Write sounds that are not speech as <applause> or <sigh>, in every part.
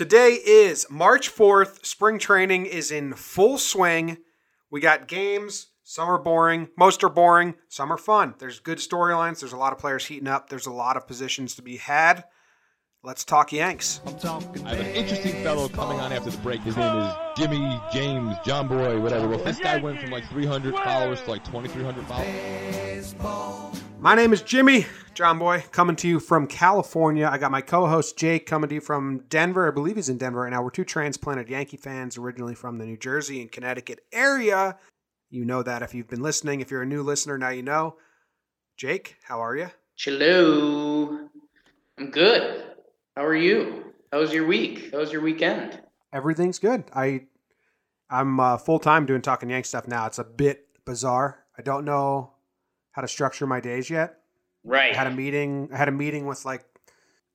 Today is March 4th. Spring training is in full swing. We got games. Some are boring. Most are boring. Some are fun. There's good storylines. There's a lot of players heating up. There's a lot of positions to be had. Let's talk Yanks. I have an interesting fellow coming on after the break. His name is Jimmy James, John Boy, whatever. Well, this guy went from like 300 followers to like 2,300 followers. My name is Jimmy, John Boy, coming to you from California. I got my co host Jake coming to you from Denver. I believe he's in Denver right now. We're two transplanted Yankee fans, originally from the New Jersey and Connecticut area. You know that if you've been listening. If you're a new listener, now you know. Jake, how are you? Hello. I'm good. How are you? How was your week? How was your weekend? Everything's good. I I'm uh, full time doing talking Yank stuff now. It's a bit bizarre. I don't know how to structure my days yet. Right. I had a meeting. I had a meeting with like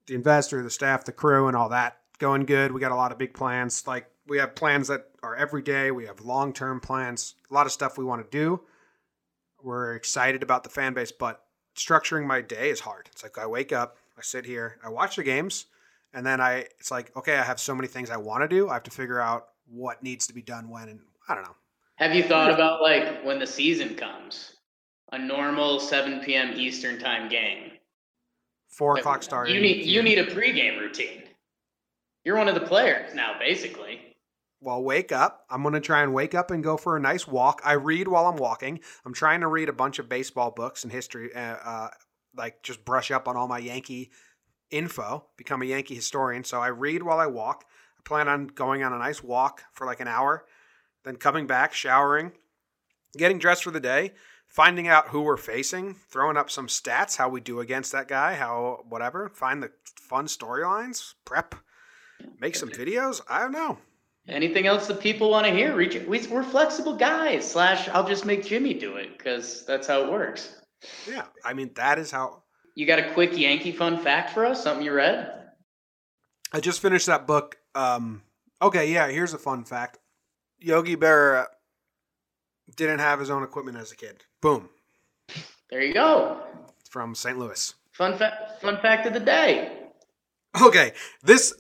the investor, the staff, the crew, and all that. Going good. We got a lot of big plans. Like we have plans that are every day. We have long term plans. A lot of stuff we want to do. We're excited about the fan base, but structuring my day is hard. It's like I wake up, I sit here, I watch the games, and then I. It's like okay, I have so many things I want to do. I have to figure out what needs to be done when, and I don't know. Have you thought about like when the season comes? A normal 7 p.m. Eastern time game. Four o'clock start. You need you need a pregame routine. You're one of the players now, basically. well, wake up. I'm going to try and wake up and go for a nice walk. I read while I'm walking. I'm trying to read a bunch of baseball books and history, uh, uh, like just brush up on all my Yankee info, become a Yankee historian. So I read while I walk. I plan on going on a nice walk for like an hour, then coming back, showering, getting dressed for the day, finding out who we're facing, throwing up some stats, how we do against that guy, how whatever, find the fun storylines, prep, make some videos. I don't know. Anything else that people want to hear? Reach we, we're flexible guys. Slash, I'll just make Jimmy do it because that's how it works. Yeah, I mean that is how You got a quick Yankee fun fact for us? Something you read? I just finished that book. Um, okay, yeah, here's a fun fact: Yogi Berra didn't have his own equipment as a kid. Boom, There you go. from St. Louis. Fun fact. Fun fact of the day. Okay, this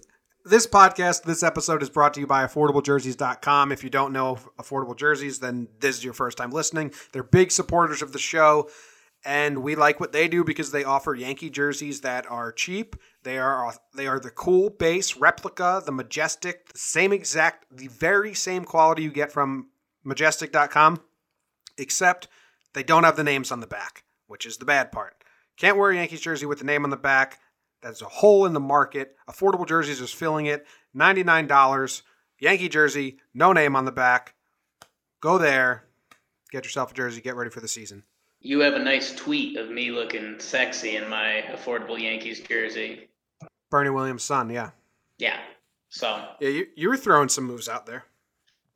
this podcast, this episode is brought to you by affordablejerseys.com. If you don't know affordable jerseys, then this is your first time listening. They're big supporters of the show, and we like what they do because they offer Yankee jerseys that are cheap. They are they are the cool base replica, the majestic, the same exact, the very same quality you get from majestic.com, except they don't have the names on the back, which is the bad part. Can't wear a Yankees jersey with the name on the back. That's a hole in the market. Affordable jerseys is filling it. $99. Yankee jersey, no name on the back. Go there, get yourself a jersey, get ready for the season. You have a nice tweet of me looking sexy in my affordable Yankees jersey. Bernie Williams' son, yeah. Yeah. So Yeah, you, you were throwing some moves out there.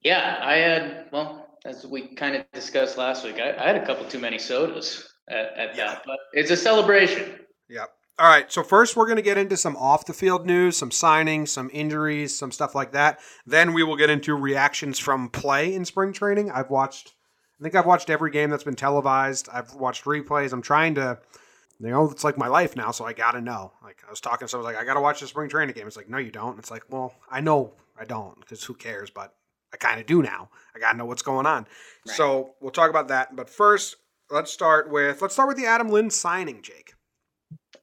Yeah, I had well, as we kind of discussed last week, I, I had a couple too many sodas at, at Yeah. that, but it's a celebration. Yeah. All right. So first, we're going to get into some off the field news, some signings, some injuries, some stuff like that. Then we will get into reactions from play in spring training. I've watched, I think I've watched every game that's been televised. I've watched replays. I'm trying to, you know, it's like my life now, so I got to know. Like I was talking to someone, like I got to watch the spring training game. It's like, no, you don't. It's like, well, I know I don't because who cares? But I kind of do now. I got to know what's going on. Right. So we'll talk about that. But first, let's start with let's start with the Adam Lind signing, Jake.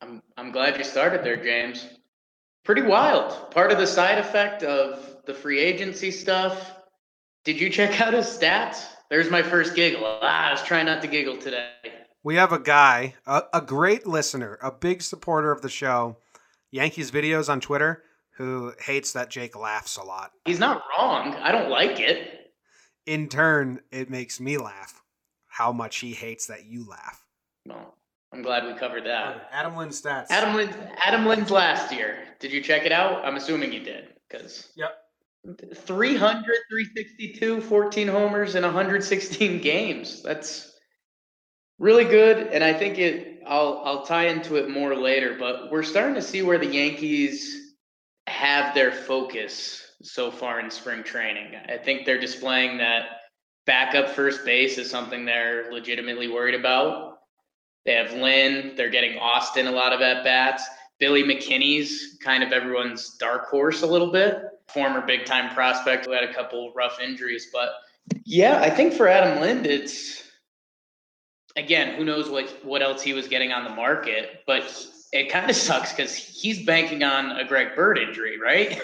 I'm I'm glad you started there, James. Pretty wild. Part of the side effect of the free agency stuff. Did you check out his stats? There's my first giggle. Ah, I was trying not to giggle today. We have a guy, a, a great listener, a big supporter of the show, Yankees videos on Twitter, who hates that Jake laughs a lot. He's not wrong. I don't like it. In turn, it makes me laugh how much he hates that you laugh. Well, I'm glad we covered that. Adam Lind stats. Adam Lind, Adam Lind's last year. Did you check it out? I'm assuming you did, because Yep. 300, 362, 14 homers in 116 <laughs> games. That's really good, and I think it. I'll I'll tie into it more later, but we're starting to see where the Yankees have their focus so far in spring training. I think they're displaying that backup first base is something they're legitimately worried about. They have Lind. They're getting Austin a lot of at bats. Billy McKinney's kind of everyone's dark horse a little bit. Former big time prospect who had a couple rough injuries. But yeah, I think for Adam Lind, it's again, who knows what, what else he was getting on the market, but it kind of sucks because he's banking on a Greg Bird injury, right?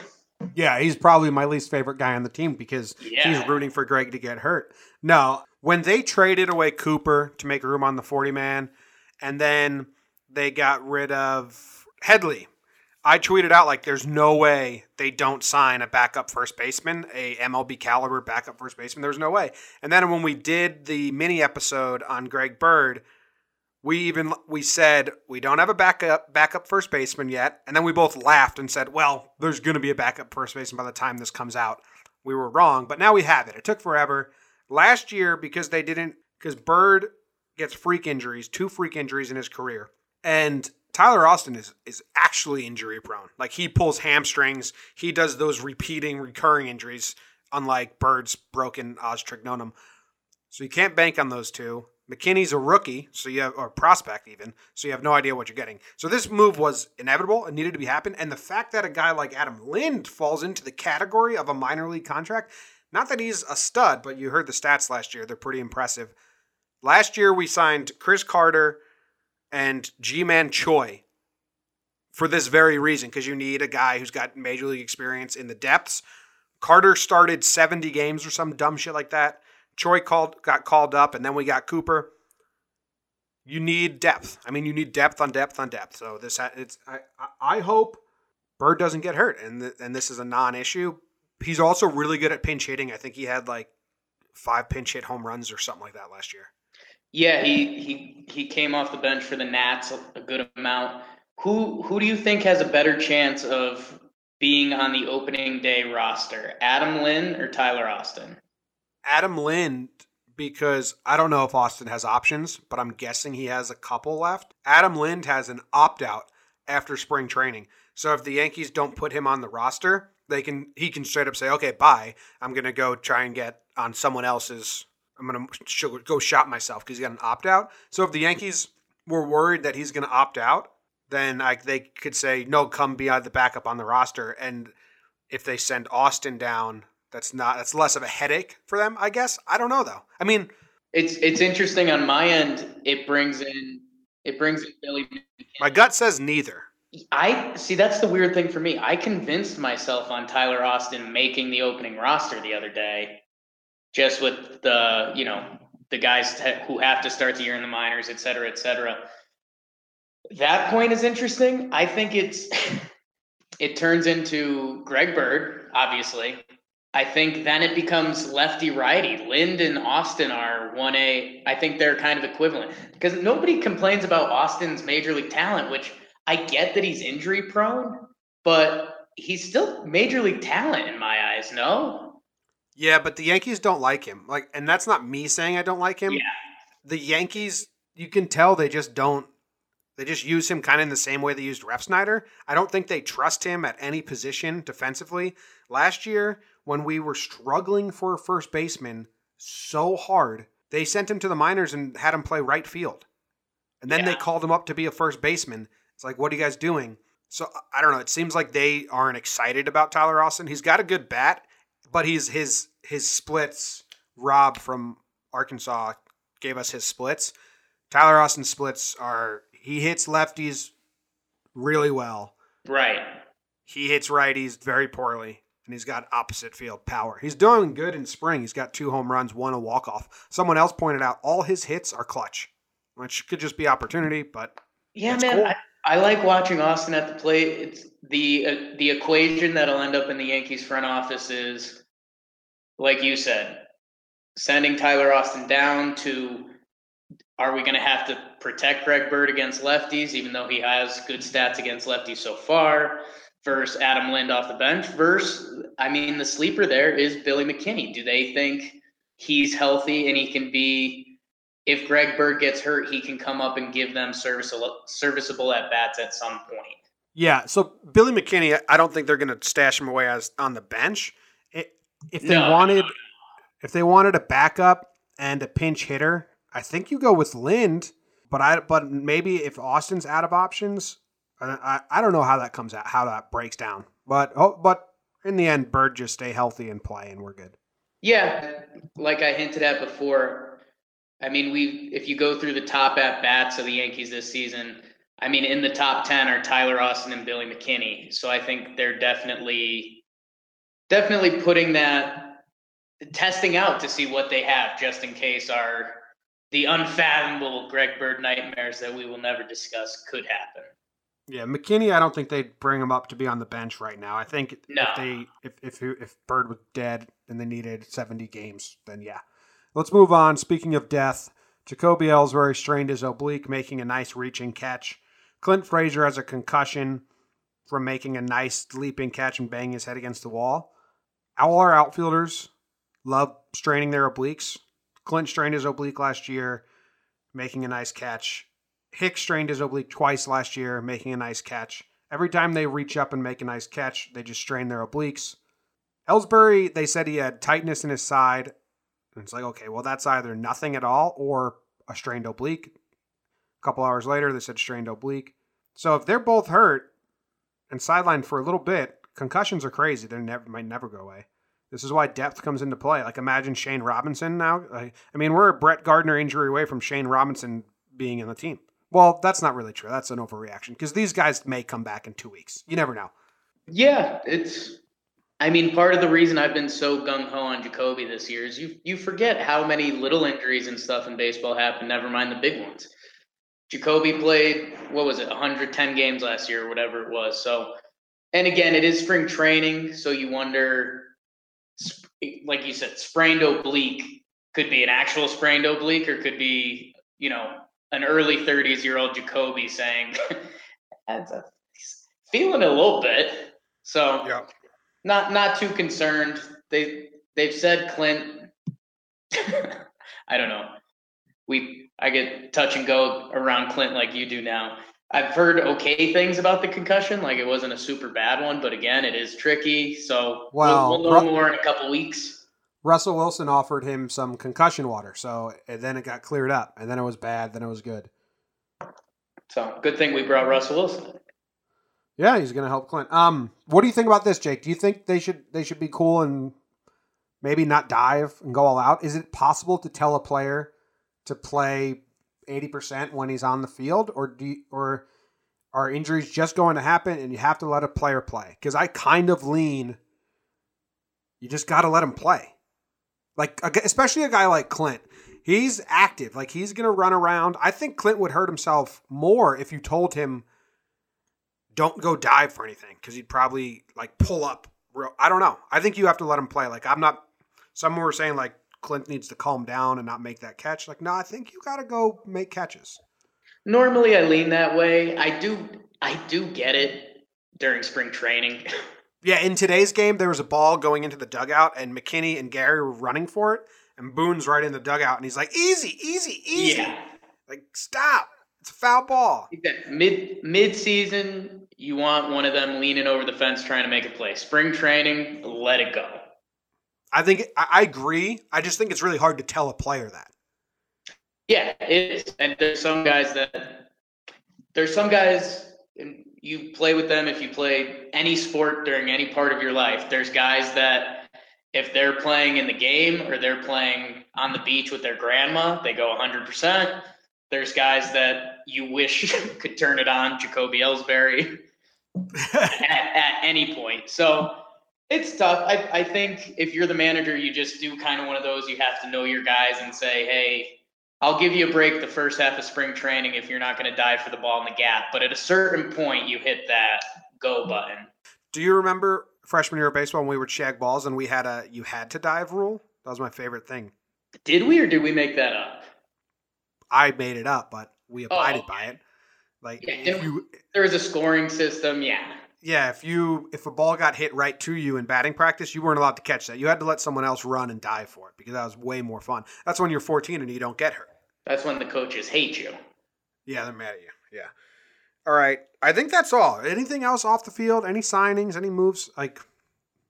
Yeah, he's probably my least favorite guy on the team because Yeah. he's rooting for Greg to get hurt. No, when they traded away Cooper to make room on the 40 man, and then they got rid of Headley, I tweeted out like, "There's no way they don't sign a backup first baseman, a MLB caliber backup first baseman. There's no way." And then when we did the mini episode on Greg Bird, we even we said we don't have a backup backup first baseman yet, and then we both laughed and said, "Well, there's going to be a backup first baseman by the time this comes out." We were wrong, but now we have it. It took forever. Last year because they didn't because Bird gets freak injuries, two freak injuries in his career, and Tyler Austin is is actually injury prone. Like he pulls hamstrings, he does those repeating, recurring injuries, unlike Bird's broken os. So you can't bank on those two. McKinney's a rookie, so you have or prospect even, so you have no idea what you're getting. So this move was inevitable and needed to be happen. And the fact that a guy like Adam Lind falls into the category of a minor league contract, not that he's a stud, but you heard the stats last year; they're pretty impressive. Last year we signed Chris Carter and Ji-Man Choi for this very reason, because you need a guy who's got major league experience in the depths. Carter started 70 games or some dumb shit like that. Choi called got called up, and then we got Cooper. You need depth. I mean, you need depth on depth on depth. So this uh, it's I I- hope Bird doesn't get hurt, and th- and this is a non-issue. He's also really good at pinch hitting. I think he had like five pinch hit home runs or something like that last year. Yeah, he he he came off the bench for the Nats a good amount. Who who do you think has a better chance of being on the opening day roster? Adam Lind or Tyler Austin? Adam Lind because I don't know if Austin has options, but I'm guessing he has a couple left. Adam Lind has an opt out after spring training. So if the Yankees don't put him on the roster, they can he can straight up say, "Okay, bye. I'm going to go try and get on someone else's I'm going to go shop myself because he got an opt out." So if the Yankees were worried that he's going to opt out, then like they could say, "No, come be the backup on the roster." And if they send Austin down, that's not that's less of a headache for them, I guess. I don't know though. I mean, It's it's interesting on my end. It brings in it brings in Billy. my gut says neither. I see. That's the weird thing for me. I convinced myself on Tyler Austin making the opening roster the other day, just with the you know the guys who have to start the year in the minors, et cetera, et cetera. That point is interesting. I think it's <laughs> it turns into Greg Bird, obviously. I think then it becomes lefty righty. Lind and Austin are one A. I think they're kind of equivalent because nobody complains about Austin's major league talent, which I get that he's injury prone, but he's still major league talent in my eyes. No, Yeah, but the Yankees don't like him. Like, and that's not me saying I don't like him. Yeah. The Yankees, you can tell they just don't. They just use him kind of in the same way they used Refsnyder. I don't think they trust him at any position defensively. Last year, when we were struggling for a first baseman so hard, they sent him to the minors and had him play right field. And then they called him up to be a first baseman. It's like, what are you guys doing? So I don't know. It seems like they aren't excited about Tyler Austin. He's got a good bat, but he's his his splits. Rob from Arkansas gave us his splits. Tyler Austin's splits are he hits lefties really well. right. He hits righties very poorly, and he's got opposite field power. He's doing good in spring. He's got two home runs, one a walk off. Someone else pointed out all his hits are clutch, which could just be opportunity, but Yeah, man. cool. I, I like watching Austin at the plate. It's the uh, the equation that'll end up in the Yankees front office is, like you said, sending Tyler Austin down to. Are we going to have to protect Greg Bird against lefties, even though he has good stats against lefties so far? Versus Adam Lind off the bench. Versus, I mean, the sleeper there is Billy McKinney. Do they think he's healthy and he can be if Greg Bird gets hurt, he can come up and give them serviceable serviceable at bats at some point. Yeah, so Billy McKinney, I don't think they're going to stash him away as on the bench. If they No. wanted, if they wanted a backup and a pinch hitter, I think you go with Lind. But I, but maybe if Austin's out of options, I, I don't know how that comes out, how that breaks down, but oh, but in the end, Bird just stay healthy and play, and we're good. Yeah, like I hinted at before. I mean, we if you go through the top at bats of the Yankees this season, I mean, in the top ten are Tyler Austin and Billy McKinney. So I think they're definitely definitely putting that testing out to see what they have, just in case our the unfathomable Greg Bird nightmares that we will never discuss could happen. Yeah, McKinney, I don't think they'd bring him up to be on the bench right now. I think no. if they if if if Bird was dead and they needed 70 games, then yeah. Let's move on. Speaking of death, Jacoby Ellsbury strained his oblique, making a nice reaching catch. Clint Frazier has a concussion from making a nice leaping catch and banging his head against the wall. All our outfielders love straining their obliques. Clint strained his oblique last year, making a nice catch. Hicks strained his oblique twice last year, making a nice catch. Every time they reach up and make a nice catch, they just strain their obliques. Ellsbury, they said he had tightness in his side. And it's like, okay, well, that's either nothing at all or a strained oblique. A couple hours later, they said strained oblique. So if they're both hurt and sidelined for a little bit, concussions are crazy. They never might never go away. This is why depth comes into play. Like imagine Shane Robinson now. Like, I mean, we're a Brett Gardner injury away from Shane Robinson being in the team. Well, that's not really true. That's an overreaction because these guys may come back in two weeks. You never know. Yeah, it's. I mean, part of the reason I've been so gung ho on Jacoby this year is you you forget how many little injuries and stuff in baseball happen. Never mind the big ones. Jacoby played what was it, 110 games last year, or whatever it was. So, and again, it is spring training, so you wonder, like you said, sprained oblique could be an actual sprained oblique, or could be you know an early 30s year old Jacoby saying, <laughs> feeling a little bit. So yeah. not not too concerned. They they've said Clint. <laughs> I don't know. We I get touch and go around Clint like you do now. I've heard okay things about the concussion, like it wasn't a super bad one, but again, it is tricky. So well, we'll, we'll know more in a couple weeks. Russell Wilson offered him some concussion water, so then it got cleared up, and then it was bad, then it was good. So good thing we brought Russell Wilson. Yeah, he's going to help Clint. Um, what do you think about this, Jake? Do you think they should they should be cool and maybe not dive and go all out? Is it possible to tell a player to play eighty percent when he's on the field, or do you, or are injuries just going to happen and you have to let a player play? Because I kind of lean. You just got to let him play. Like especially a guy like Clint. He's active. Like he's going to run around. I think Clint would hurt himself more if you told him don't go dive for anything cuz he'd probably like pull up. Real, I don't know. I think you have to let him play. Like I'm not some were saying like Clint needs to calm down and not make that catch. Like no, I think you got to go make catches. Normally I lean that way. I do I do get it during spring training. <laughs> Yeah, in today's game, there was a ball going into the dugout, and McKinney and Gary were running for it, and Boone's right in the dugout, and he's like, "Easy, easy, easy!" Yeah. Like, stop! It's a foul ball. Mid mid season, you want one of them leaning over the fence trying to make a play. Spring training, let it go. I think I, I agree. I just think it's really hard to tell a player that. Yeah, it is, and there's some guys that there's some guys you play with them if you play any sport during any part of your life. There's guys that if they're playing in the game or they're playing on the beach with their grandma, they go 100%. There's guys that you wish <laughs> could turn it on, Jacoby Ellsbury, <laughs> at, at, any point. So it's tough. I, I think if you're the manager, you just do kind of one of those. You have to know your guys and say, hey, I'll give you a break the first half of spring training if you're not going to dive for the ball in the gap. But at a certain point, you hit that go button. Do you remember freshman year of baseball when we were shag balls and we had a you had to dive rule? That was my favorite thing. Did we or did we make that up? I made it up, but we oh. abided oh, by it. Like yeah, if you, there was a scoring system, yeah. Yeah, if you if a ball got hit right to you in batting practice, you weren't allowed to catch that. You had to let someone else run and dive for it because that was way more fun. That's when you're 14 and you don't get hurt. That's when the coaches hate you. Yeah, they're mad at you. Yeah. All right. I think that's all. Anything else off the field? Any signings? Any moves? Like,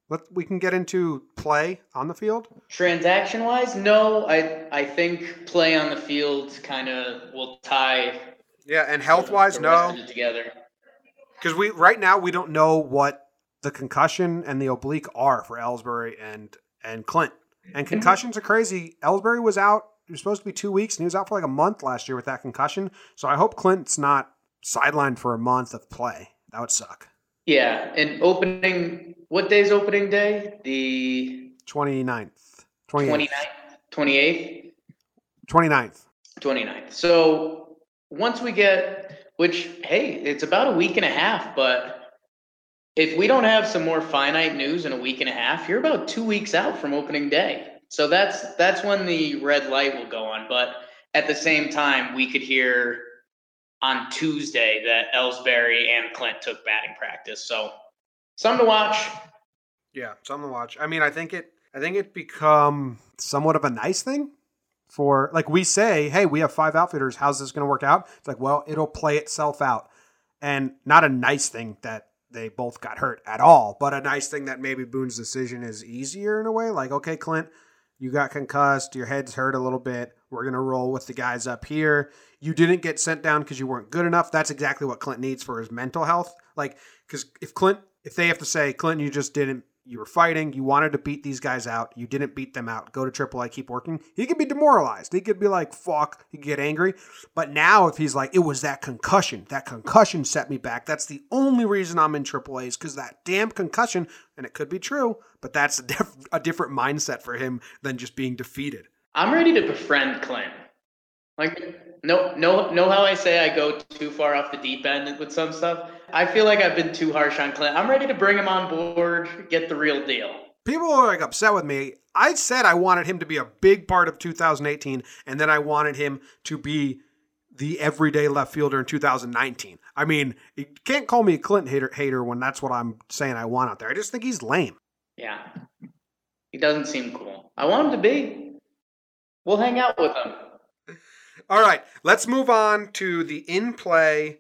let we can get into play on the field. Transaction wise, no. I I think play on the field kind of will tie. Yeah, and health wise, no. Together. because we right now we don't know what the concussion and the oblique are for Ellsbury and and Clint. And <laughs> concussions are crazy. Ellsbury was out. He was supposed to be two weeks, and he was out for like a month last year with that concussion. So I hope Clint's not sidelined for a month of play. That would suck. Yeah, and opening. What day's opening day? The 29th. 29th, 28th, 29th. 29th. So once we get, which hey, it's about a week and a half, but if we don't have some more finite news in a week and a half, you're about two weeks out from opening day. So that's that's when the red light will go on. But at the same time, we could hear on Tuesday that Ellsbury and Clint took batting practice. So something to watch. Yeah, something to watch. I mean, I think it. I think it become somewhat of a nice thing for like we say, hey, we have five outfitters. How's this going to work out? It's like, well, it'll play itself out, and not a nice thing that they both got hurt at all, but a nice thing that maybe Boone's decision is easier in a way. Like, okay, Clint, you got concussed, your head's hurt a little bit. We're gonna roll with the guys up here. You didn't get sent down because you weren't good enough. That's exactly what Clint needs for his mental health. Like, because if Clint, if they have to say, Clint, you just didn't you were fighting, you wanted to beat these guys out, you didn't beat them out, go to AAA, keep working. He could be demoralized. He could be like, fuck, he could get angry. But now, if he's like, it was that concussion, that concussion set me back. That's the only reason I'm in AAA is because that damn concussion, and it could be true, but that's a, diff- a different mindset for him than just being defeated. I'm ready to befriend Clint. Like, no, no, know how I say I go too far off the deep end with some stuff. I feel like I've been too harsh on Clint. I'm ready to bring him on board, get the real deal. People are like upset with me. I said I wanted him to be a big part of 2018, and then I wanted him to be the everyday left fielder in 2019. I mean, you can't call me a Clint hater, hater when that's what I'm saying I want out there. I just think he's lame. Yeah, he doesn't seem cool. I want him to be. We'll hang out with him. All right, let's move on to the in play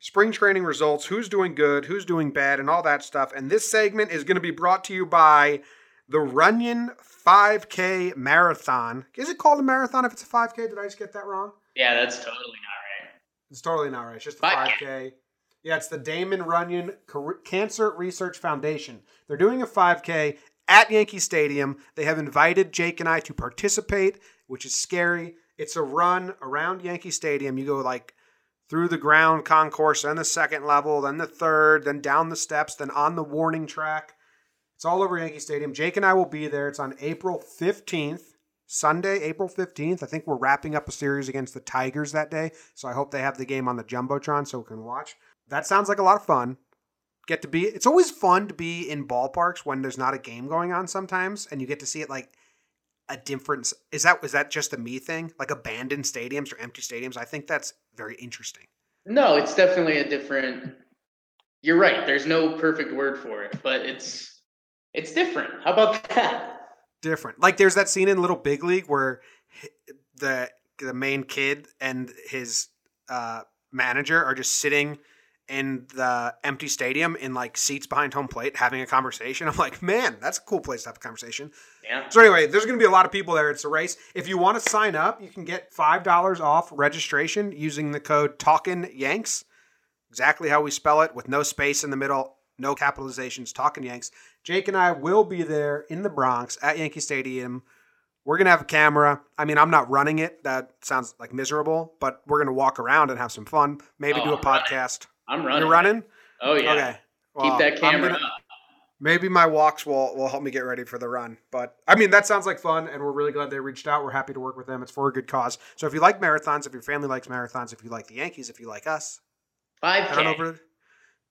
spring training results, who's doing good, who's doing bad, and all that stuff. And this segment is going to be brought to you by the Runyon 5K Marathon. Is it called a marathon if it's a 5K? Did I just get that wrong? Yeah, that's totally not right. It's totally not right. It's just a 5K. 5K. Yeah, it's the Damon Runyon Cancer Research Foundation. They're doing a 5K at Yankee Stadium. They have invited Jake and I to participate, which is scary. It's a run around Yankee Stadium. You go like through the ground concourse, then the second level, then the third, then down the steps, then on the warning track. It's all over Yankee Stadium. Jake and I will be there. It's on April 15th, Sunday, April 15th. I think we're wrapping up a series against the Tigers that day. So I hope they have the game on the Jumbotron so we can watch. That sounds like a lot of fun. Get to be, it's always fun to be in ballparks when there's not a game going on sometimes and you get to see it like a difference. Is that is that just a me thing? Like abandoned stadiums or empty stadiums? I think that's very interesting. No, it's definitely a different. You're right. There's no perfect word for it, but it's it's different. How about <laughs> that? Different. Like there's that scene in Little Big League where the the main kid and his uh, manager are just sitting in the empty stadium in like seats behind home plate having a conversation. I'm like, man, that's a cool place to have a conversation. Yeah. So anyway, there's going to be a lot of people there. It's a race. If you want to sign up, you can get five dollars off registration using the code Talkin Yanks. Exactly how we spell it, with no space in the middle, no capitalizations. Talkin Yanks. Jake and I will be there in the Bronx at Yankee Stadium. We're gonna have a camera. I mean, I'm not running it. That sounds like miserable, but we're gonna walk around and have some fun. Maybe Oh, do a running. Podcast. I'm running. You're running? Oh yeah. Okay. Well, Keep that camera gonna- up. Maybe my walks will will help me get ready for the run. But I mean, that sounds like fun, and we're really glad they reached out. We're happy to work with them. It's for a good cause. So if you like marathons, if your family likes marathons, if you like the Yankees, if you like us, Five head on K. over to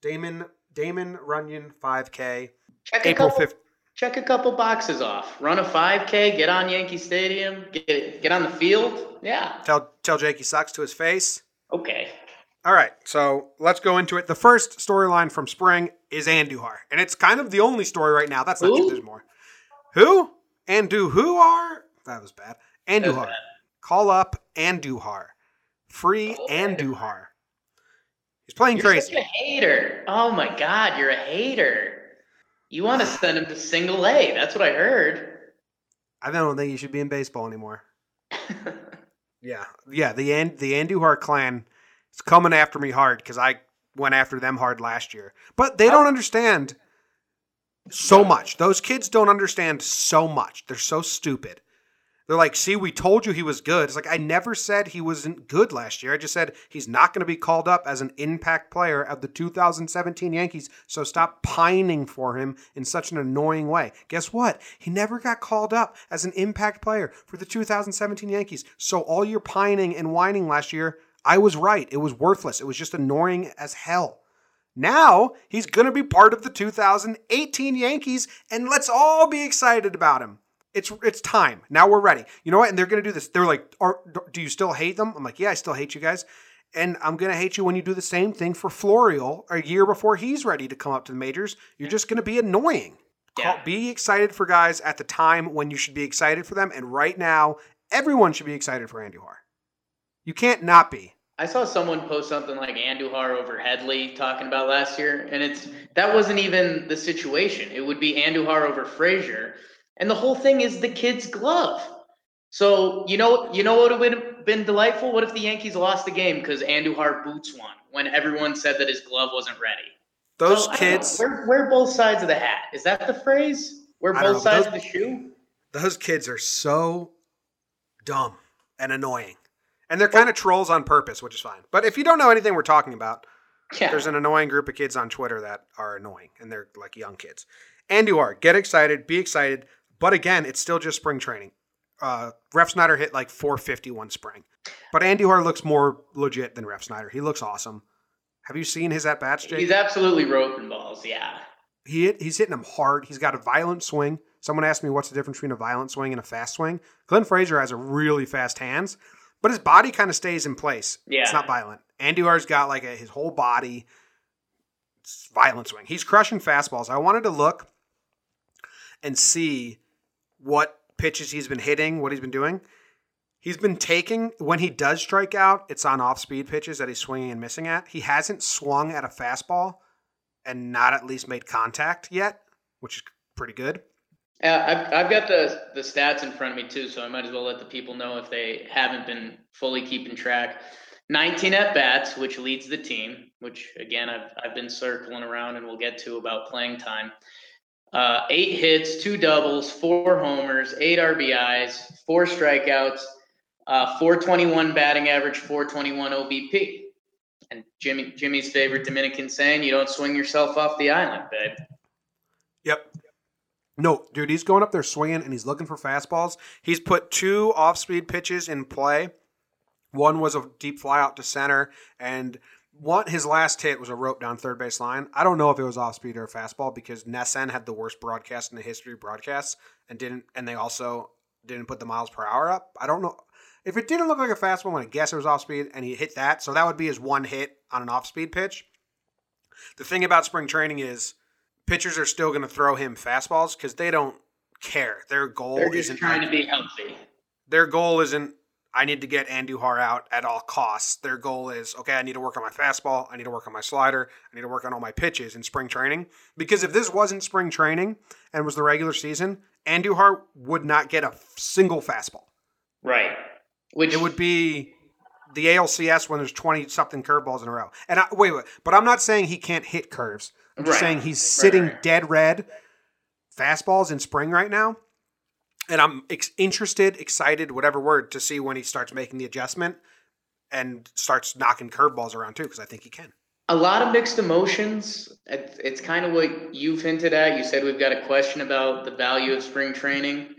Damon Damon Runyon 5K Check a April couple. 5th. Check a couple boxes off. Run a 5K. Get on Yankee Stadium. Get get on the field. Yeah. Tell tell Jake he sucks to his face. Okay. All right, so let's go into it. The first storyline from spring is Andujar, and it's kind of the only story right now. That's not true. There's more. Who? Andu who are? That was bad. Bad. Call up Andujar. Free Oh. Andujar. He's playing You're crazy. such a hater. Oh my God, you're a hater. You want to send him to single A. That's what I heard. I don't think he should be in baseball anymore. <laughs> Yeah, yeah. The An- the Andujar clan is coming after me hard because I went after them hard last year. But they don't oh. understand so much. Those kids don't understand so much. They're so stupid. They're like, see, we told you he was good. It's like, I never said he wasn't good last year. I just said he's not going to be called up as an impact player of the 2017 Yankees. So stop pining for him in such an annoying way. Guess what? He never got called up as an impact player for the 2017 Yankees. So all your pining and whining last year, I was right. It was worthless. It was just annoying as hell. Now he's going to be part of the 2018 Yankees, and let's all be excited about him. It's it's time. Now we're ready. You know what? And they're going to do this. They're like, Are, "Do you still hate them?" I'm like, "Yeah, I still hate you guys." And I'm going to hate you when you do the same thing for Florial a year before he's ready to come up to the majors. You're just going to be annoying. Yeah. Be excited for guys at the time when you should be excited for them. And right now, everyone should be excited for Andy Andujar. You can't not be. I saw someone post something like Andujar over Headley talking about last year, and it's that wasn't even the situation. It would be Andujar over Frazier, and the whole thing is the kid's glove. So you know, you know what would have been delightful? What if the Yankees lost the game because Andujar boots one when everyone said that his glove wasn't ready? Those So, I don't know. kids, we're, we're both sides of the hat. Is that the phrase? We're both know, sides those- of the shoe. those kids are so dumb and annoying. And they're kind of trolls on purpose, which is fine. But if you don't know anything we're talking about, Yeah. there's an annoying group of kids on Twitter that are annoying, and they're like young kids. And you are. Get excited, be excited. But again, it's still just spring training. Uh, Refsnyder hit like 451 spring. But Andujar looks more legit than Refsnyder. He looks awesome. Have you seen his at bats, Jake? He's absolutely roping balls. Yeah. he hit, he's hitting them hard. He's got a violent swing. Someone asked me what's the difference between a violent swing and a fast swing. Clint Frazier has a really fast hands, but his body kind of stays in place. Yeah. It's not violent. Andy has got like a, his whole body it's violent swing. He's crushing fastballs. I wanted to look and see what pitches he's been hitting, what he's been doing. He's been taking when he does strike out, it's on off-speed pitches that he's swinging and missing at. He hasn't swung at a fastball and not at least made contact yet, which is pretty good. Uh, I've, I've got the, the stats in front of me too, so I might as well let the people know if they haven't been fully keeping track. 19 at bats, which leads the team, which again, I've, I've been circling around and we'll get to about playing time. Uh, eight hits, two doubles, four homers, eight RBIs, four strikeouts, uh, 421 batting average, 421 OBP. And Jimmy Jimmy's favorite Dominican saying, "You don't swing yourself off the island, babe." No, dude, he's going up there swinging and he's looking for fastballs. He's put two off-speed pitches in play. One was a deep fly out to center, and one his last hit was a rope down third base line. I don't know if it was off speed or a fastball because NESN had the worst broadcast in the history of broadcasts and didn't, and they also didn't put the miles per hour up. I don't know if it didn't look like a fastball. I'm gonna guess it was off speed, and he hit that, so that would be his one hit on an off speed pitch. The thing about spring training is pitchers are still going to throw him fastballs because they don't care. Their goal They're isn't trying to be healthy. their goal isn't I need to get Andujar out at all costs. Their goal is okay, I need to work on my fastball, I need to work on my slider, I need to work on all my pitches in spring training. Because if this wasn't spring training and was the regular season, Andujar would not get a single fastball. Right. Which It would be the ALCS when there's 20 something curveballs in a row. And I, wait, wait, but I'm not saying he can't hit curves. I'm just Right. saying he's sitting right. dead red fastballs in spring right now. And I'm ex- interested, excited, whatever word, to see when he starts making the adjustment and starts knocking curveballs around too, because I think he can. a lot of mixed emotions. It- It's kind of what you've hinted at. You said we've got a question about the value of spring training.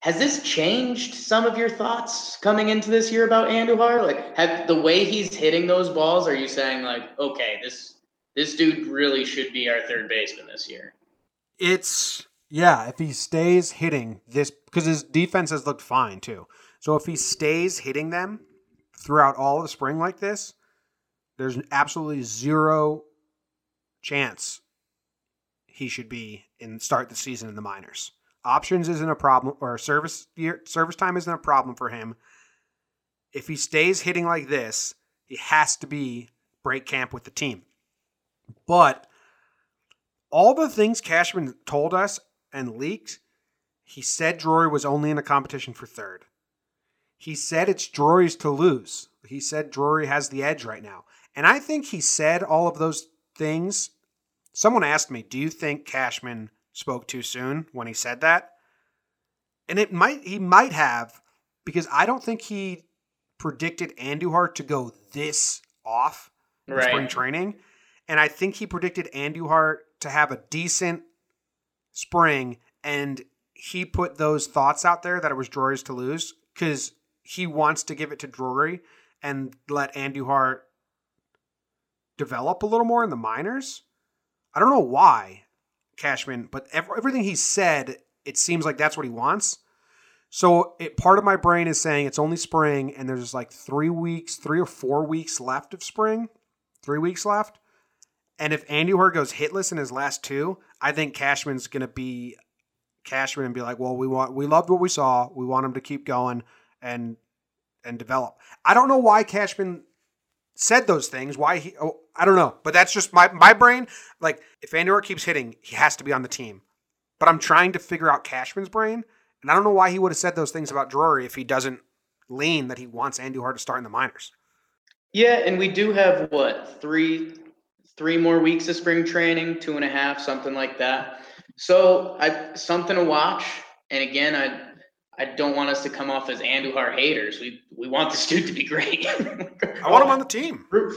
Has this changed some of your thoughts coming into this year about Andujar? Like, have the way he's hitting those balls? Are you saying like, okay, this this dude really should be our third baseman this year? It's yeah, if he stays hitting this because his defense has looked fine too. So if he stays hitting them throughout all of spring like this, there's absolutely zero chance he should be in start the season in the minors. Options isn't a problem or service year service time isn't a problem for him. If he stays hitting like this, he has to be break camp with the team. But all the things Cashman told us and leaked, he said Drury was only in a competition for third. He said it's Drury's to lose. He said Drury has the edge right now. And I think he said all of those things. Someone asked me, "Do you think Cashman spoke too soon when he said that?" And it might he might have because I don't think he predicted Andujar to go this off in Right. spring training. And I think he predicted Andujar to have a decent spring and he put those thoughts out there that it was Drury's to lose because he wants to give it to Drury and let Andujar develop a little more in the minors. I don't know why, Cashman, but ev- everything he said, it seems like that's what he wants. So it, part of my brain is saying it's only spring and there's like three weeks, three or four weeks left of spring, three weeks left. And if Andujar goes hitless in his last two, I think Cashman's going to be Cashman and be like, "Well, we want we loved what we saw. We want him to keep going and and develop." I don't know why Cashman said those things. Why he? Oh, I don't know. But that's just my my brain. Like if Andujar keeps hitting, he has to be on the team. But I'm trying to figure out Cashman's brain, and I don't know why he would have said those things about Drury if he doesn't lean that he wants Andujar to start in the minors. Yeah, and we do have what three three more weeks of spring training, two and a half, something like that. So I something to watch. And again, I I don't want us to come off as Andujar haters. We we want this dude to be great. <laughs> I want him on the team. root,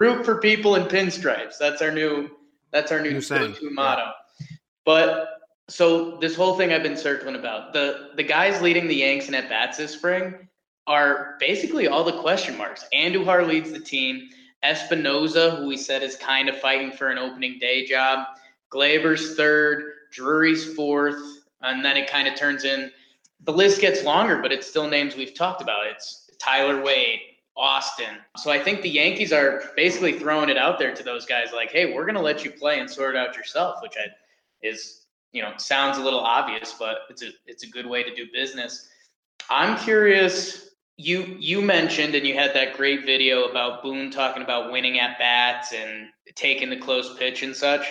root for people in pinstripes. That's our new that's our new New motto. But so this whole thing I've been circling about the the guys leading the Yanks in at bats this spring are basically all the question marks. Andujar leads the team. Espinosa, who we said is kind of fighting for an opening day job. Gleyber's third. Drury's fourth. And then it kind of turns in. The list gets longer, but it's still names we've talked about. It's Tyler Wade, Austin. So I think the Yankees are basically throwing it out there to those guys like, hey, we're going to let you play and sort it out yourself, which I, is, you know, sounds a little obvious, but it's a, it's a good way to do business. I'm curious. You you mentioned and you had that great video about Boone talking about winning at bats and taking the close pitch and such.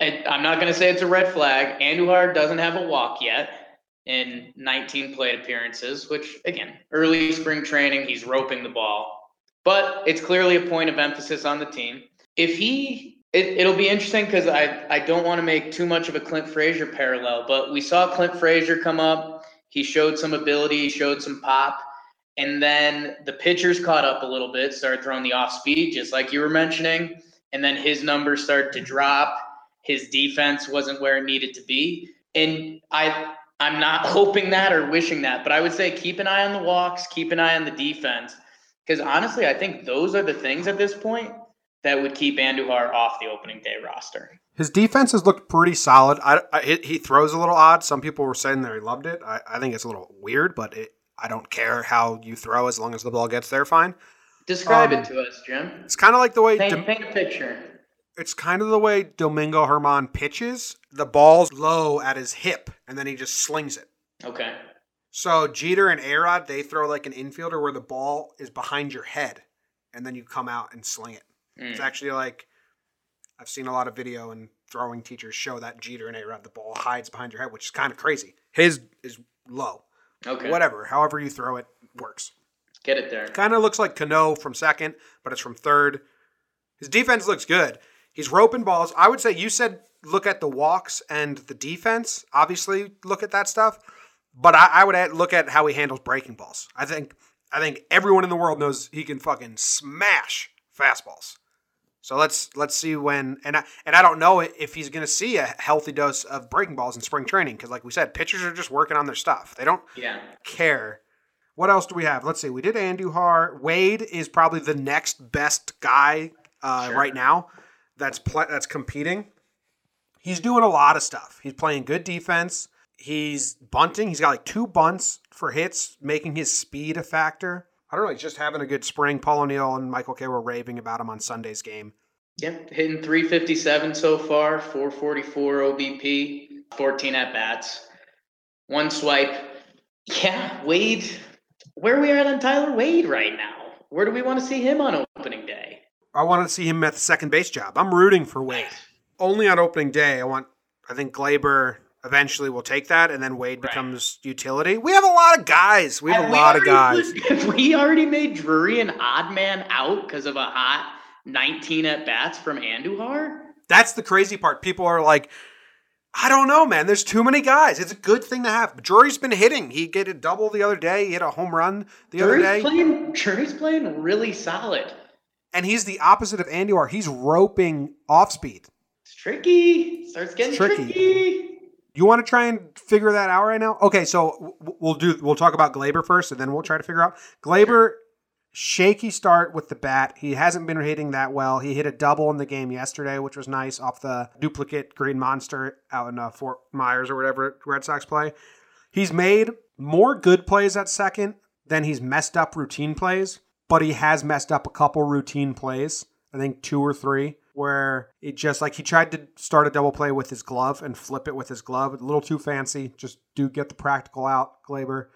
I, I'm not going to say it's a red flag. Andujar doesn't have a walk yet in 19 plate appearances, which again, early spring training, he's roping the ball, but it's clearly a point of emphasis on the team. If he, it, it'll be interesting because I, I don't want to make too much of a Clint Frazier parallel, but we saw Clint Frazier come up. He showed some ability, he showed some pop. And then the pitchers caught up a little bit, started throwing the off speed, just like you were mentioning. And then his numbers started to drop. His defense wasn't where it needed to be. And I I'm not <laughs> hoping that or wishing that, but I would say keep an eye on the walks, keep an eye on the defense. Because honestly, I think those are the things at this point that would keep Andujar off the opening day roster. His defense has looked pretty solid. I, I, he, throws a little odd. Some people were saying that he loved it. I, I think it's a little weird, but it, I don't care how you throw as long as the ball gets there. Fine. Describe Um, it to us, Jim. It's kind of like the way Paint, Dom- paint a picture. it's kind of the way Domingo German pitches. The ball's low at his hip, and then he just slings it. Okay. So Jeter and Arod, they throw like an infielder where the ball is behind your head, and then you come out and sling it. It's Mm. actually like I've seen a lot of video and throwing teachers show that Jeter and Arod, the ball hides behind your head, which is kind of crazy. His is low. Okay. Whatever, however you throw it works. Get it there. Kind of looks like Cano from second, but it's from third. His defense looks good. He's roping balls. I would say you said look at the walks and the defense. Obviously, look at that stuff. But I, I would add, look at how he handles breaking balls. I think I think everyone in the world knows he can fucking smash fastballs. So let's let's see when and I and I don't know if he's going to see a healthy dose of breaking balls in spring training because like we said, pitchers are just working on their stuff. They don't Yeah. care. What else do we have? Let's see. We did Andujar. Wade is probably the next best guy uh, Sure. right now. That's pl- that's competing. He's doing a lot of stuff. He's playing good defense. He's bunting. He's got like two bunts for hits, making his speed a factor. I don't know. He's just having a good spring. Paul O'Neill and Michael Kay were raving about him on Sunday's game. Yep. Hitting 357 so far, 444 OBP, 14 at bats, one swipe. Yeah, Wade. Where are we at on Tyler Wade right now? Where do we want to see him on opening? I want to see him at the second base job. I'm rooting for Wade. <sighs> Only on opening day. I want. I think Gleyber eventually will take that, and then Wade Right. becomes utility. We have a lot of guys. We have a Have lot of guys. <laughs> have we already made Drury an odd man out because of a hot 19 at bats from Andujar? That's the crazy part. People are like, I don't know, man. There's too many guys. It's a good thing to have. Drury's been hitting. He get a double the other day. He hit a home run the Drury's other day. Playing, Drury's playing really solid. And he's the opposite of Andujar. He's roping off speed. It's tricky. Starts getting tricky. tricky. You want to try and figure that out right now? Okay, so we'll do. We'll talk about Gleyber first, and then we'll try to figure out Gleyber. Shaky start with the bat. He hasn't been hitting that well. He hit a double in the game yesterday, which was nice off the duplicate Green Monster out in uh, Fort Myers or whatever Red Sox play. He's made more good plays at second than he's messed up routine plays, but he has messed up a couple routine plays. I think two or three where it just like he tried to start a double play with his glove and flip it with his glove. A little too fancy. Just do get the practical out, Gleyber.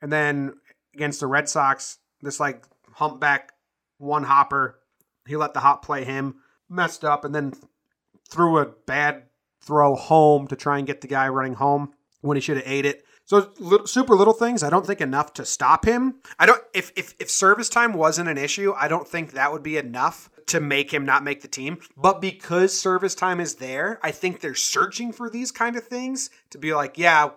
And then against the Red Sox, this like humpback one hopper, he let the hop play him, messed up, and then threw a bad throw home to try and get the guy running home when he should have ate it. So little, super little things. I don't think enough to stop him. I don't. If if if service time wasn't an issue, I don't think that would be enough to make him not make the team. But because service time is there, I think they're searching for these kind of things to be like, yeah,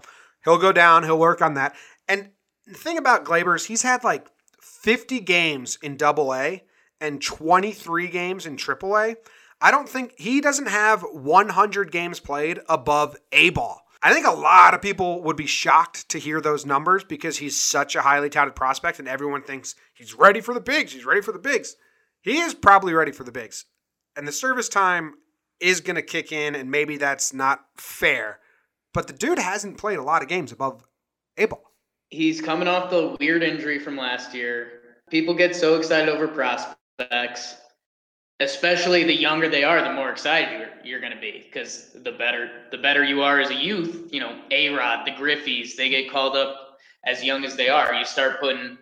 he'll go down, he'll work on that. And the thing about Gleyber is he's had like 50 games in Double A and 23 games in Triple A. I don't think he doesn't have 100 games played above A ball. I think a lot of people would be shocked to hear those numbers because he's such a highly touted prospect and everyone thinks he's ready for the bigs. He's ready for the bigs. He is probably ready for the bigs. And the service time is going to kick in, and maybe that's not fair. But the dude hasn't played a lot of games above A ball. He's coming off the weird injury from last year. People get so excited over prospects, especially the younger they are, the more excited you're, you're going to be because the better the better you are as a youth. You know, A Rod, the Griffeys, they get called up as young as they are. You start putting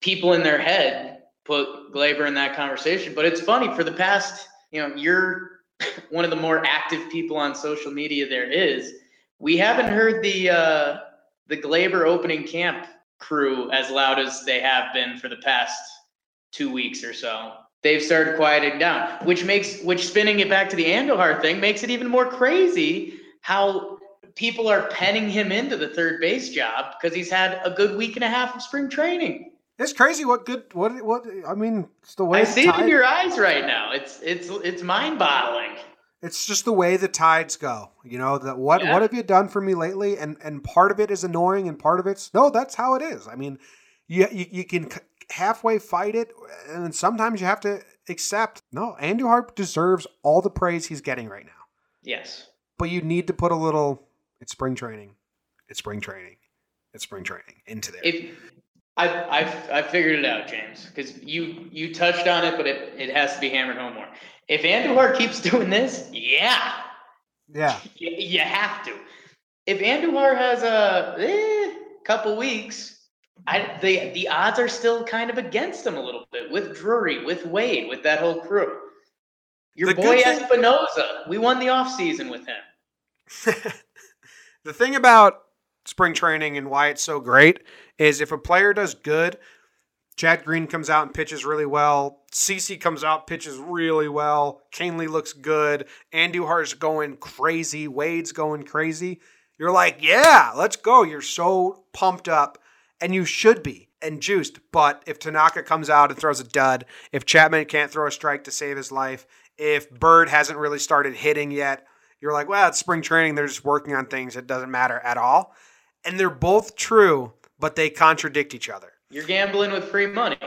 people in their head, put Gleyber in that conversation. But it's funny for the past, you know, you're <laughs> one of the more active people on social media there is. We haven't heard the uh, the Gleyber opening camp crew as loud as they have been for the past two weeks or so. They've started quieting down, which makes which spinning it back to the Andujar thing makes it even more crazy how people are penning him into the third base job because he's had a good week and a half of spring training. It's crazy what good what what I mean. It's the way I see it in your eyes right now. It's it's it's mind boggling. It's just the way the tides go. You know that what Yeah. what have you done for me lately? And and part of it is annoying, and part of it's no. That's how it is. I mean, you you, you can halfway fight it, and sometimes you have to accept. No, Andujar deserves all the praise he's getting right now. Yes. But you need to put a little. It's spring training. It's spring training. It's spring training into there. If I I've I figured it out, James, because you you touched on it, but it, it has to be hammered home more. If Andrew Andujar keeps <laughs> doing this, yeah, yeah, <laughs> you, you have to. If Andrew Andujar has a eh, couple weeks, I the the odds are still kind of against them a little bit with Drury, with Wade, with that whole crew. Your The boy Espinosa, we won the offseason with him. <laughs> the thing about spring training and why it's so great is if a player does good, Chad Green comes out and pitches really well. CC comes out, pitches really well. Kahnle looks good. Andujar's going crazy. Wade's going crazy. You're like, yeah, let's go. You're so pumped up, and you should be and juiced. But if Tanaka comes out and throws a dud, if Chapman can't throw a strike to save his life, if Bird hasn't really started hitting yet, you're like, well, it's spring training. They're just working on things. It doesn't matter at all. And they're both true, but they contradict each other. You're gambling with free money.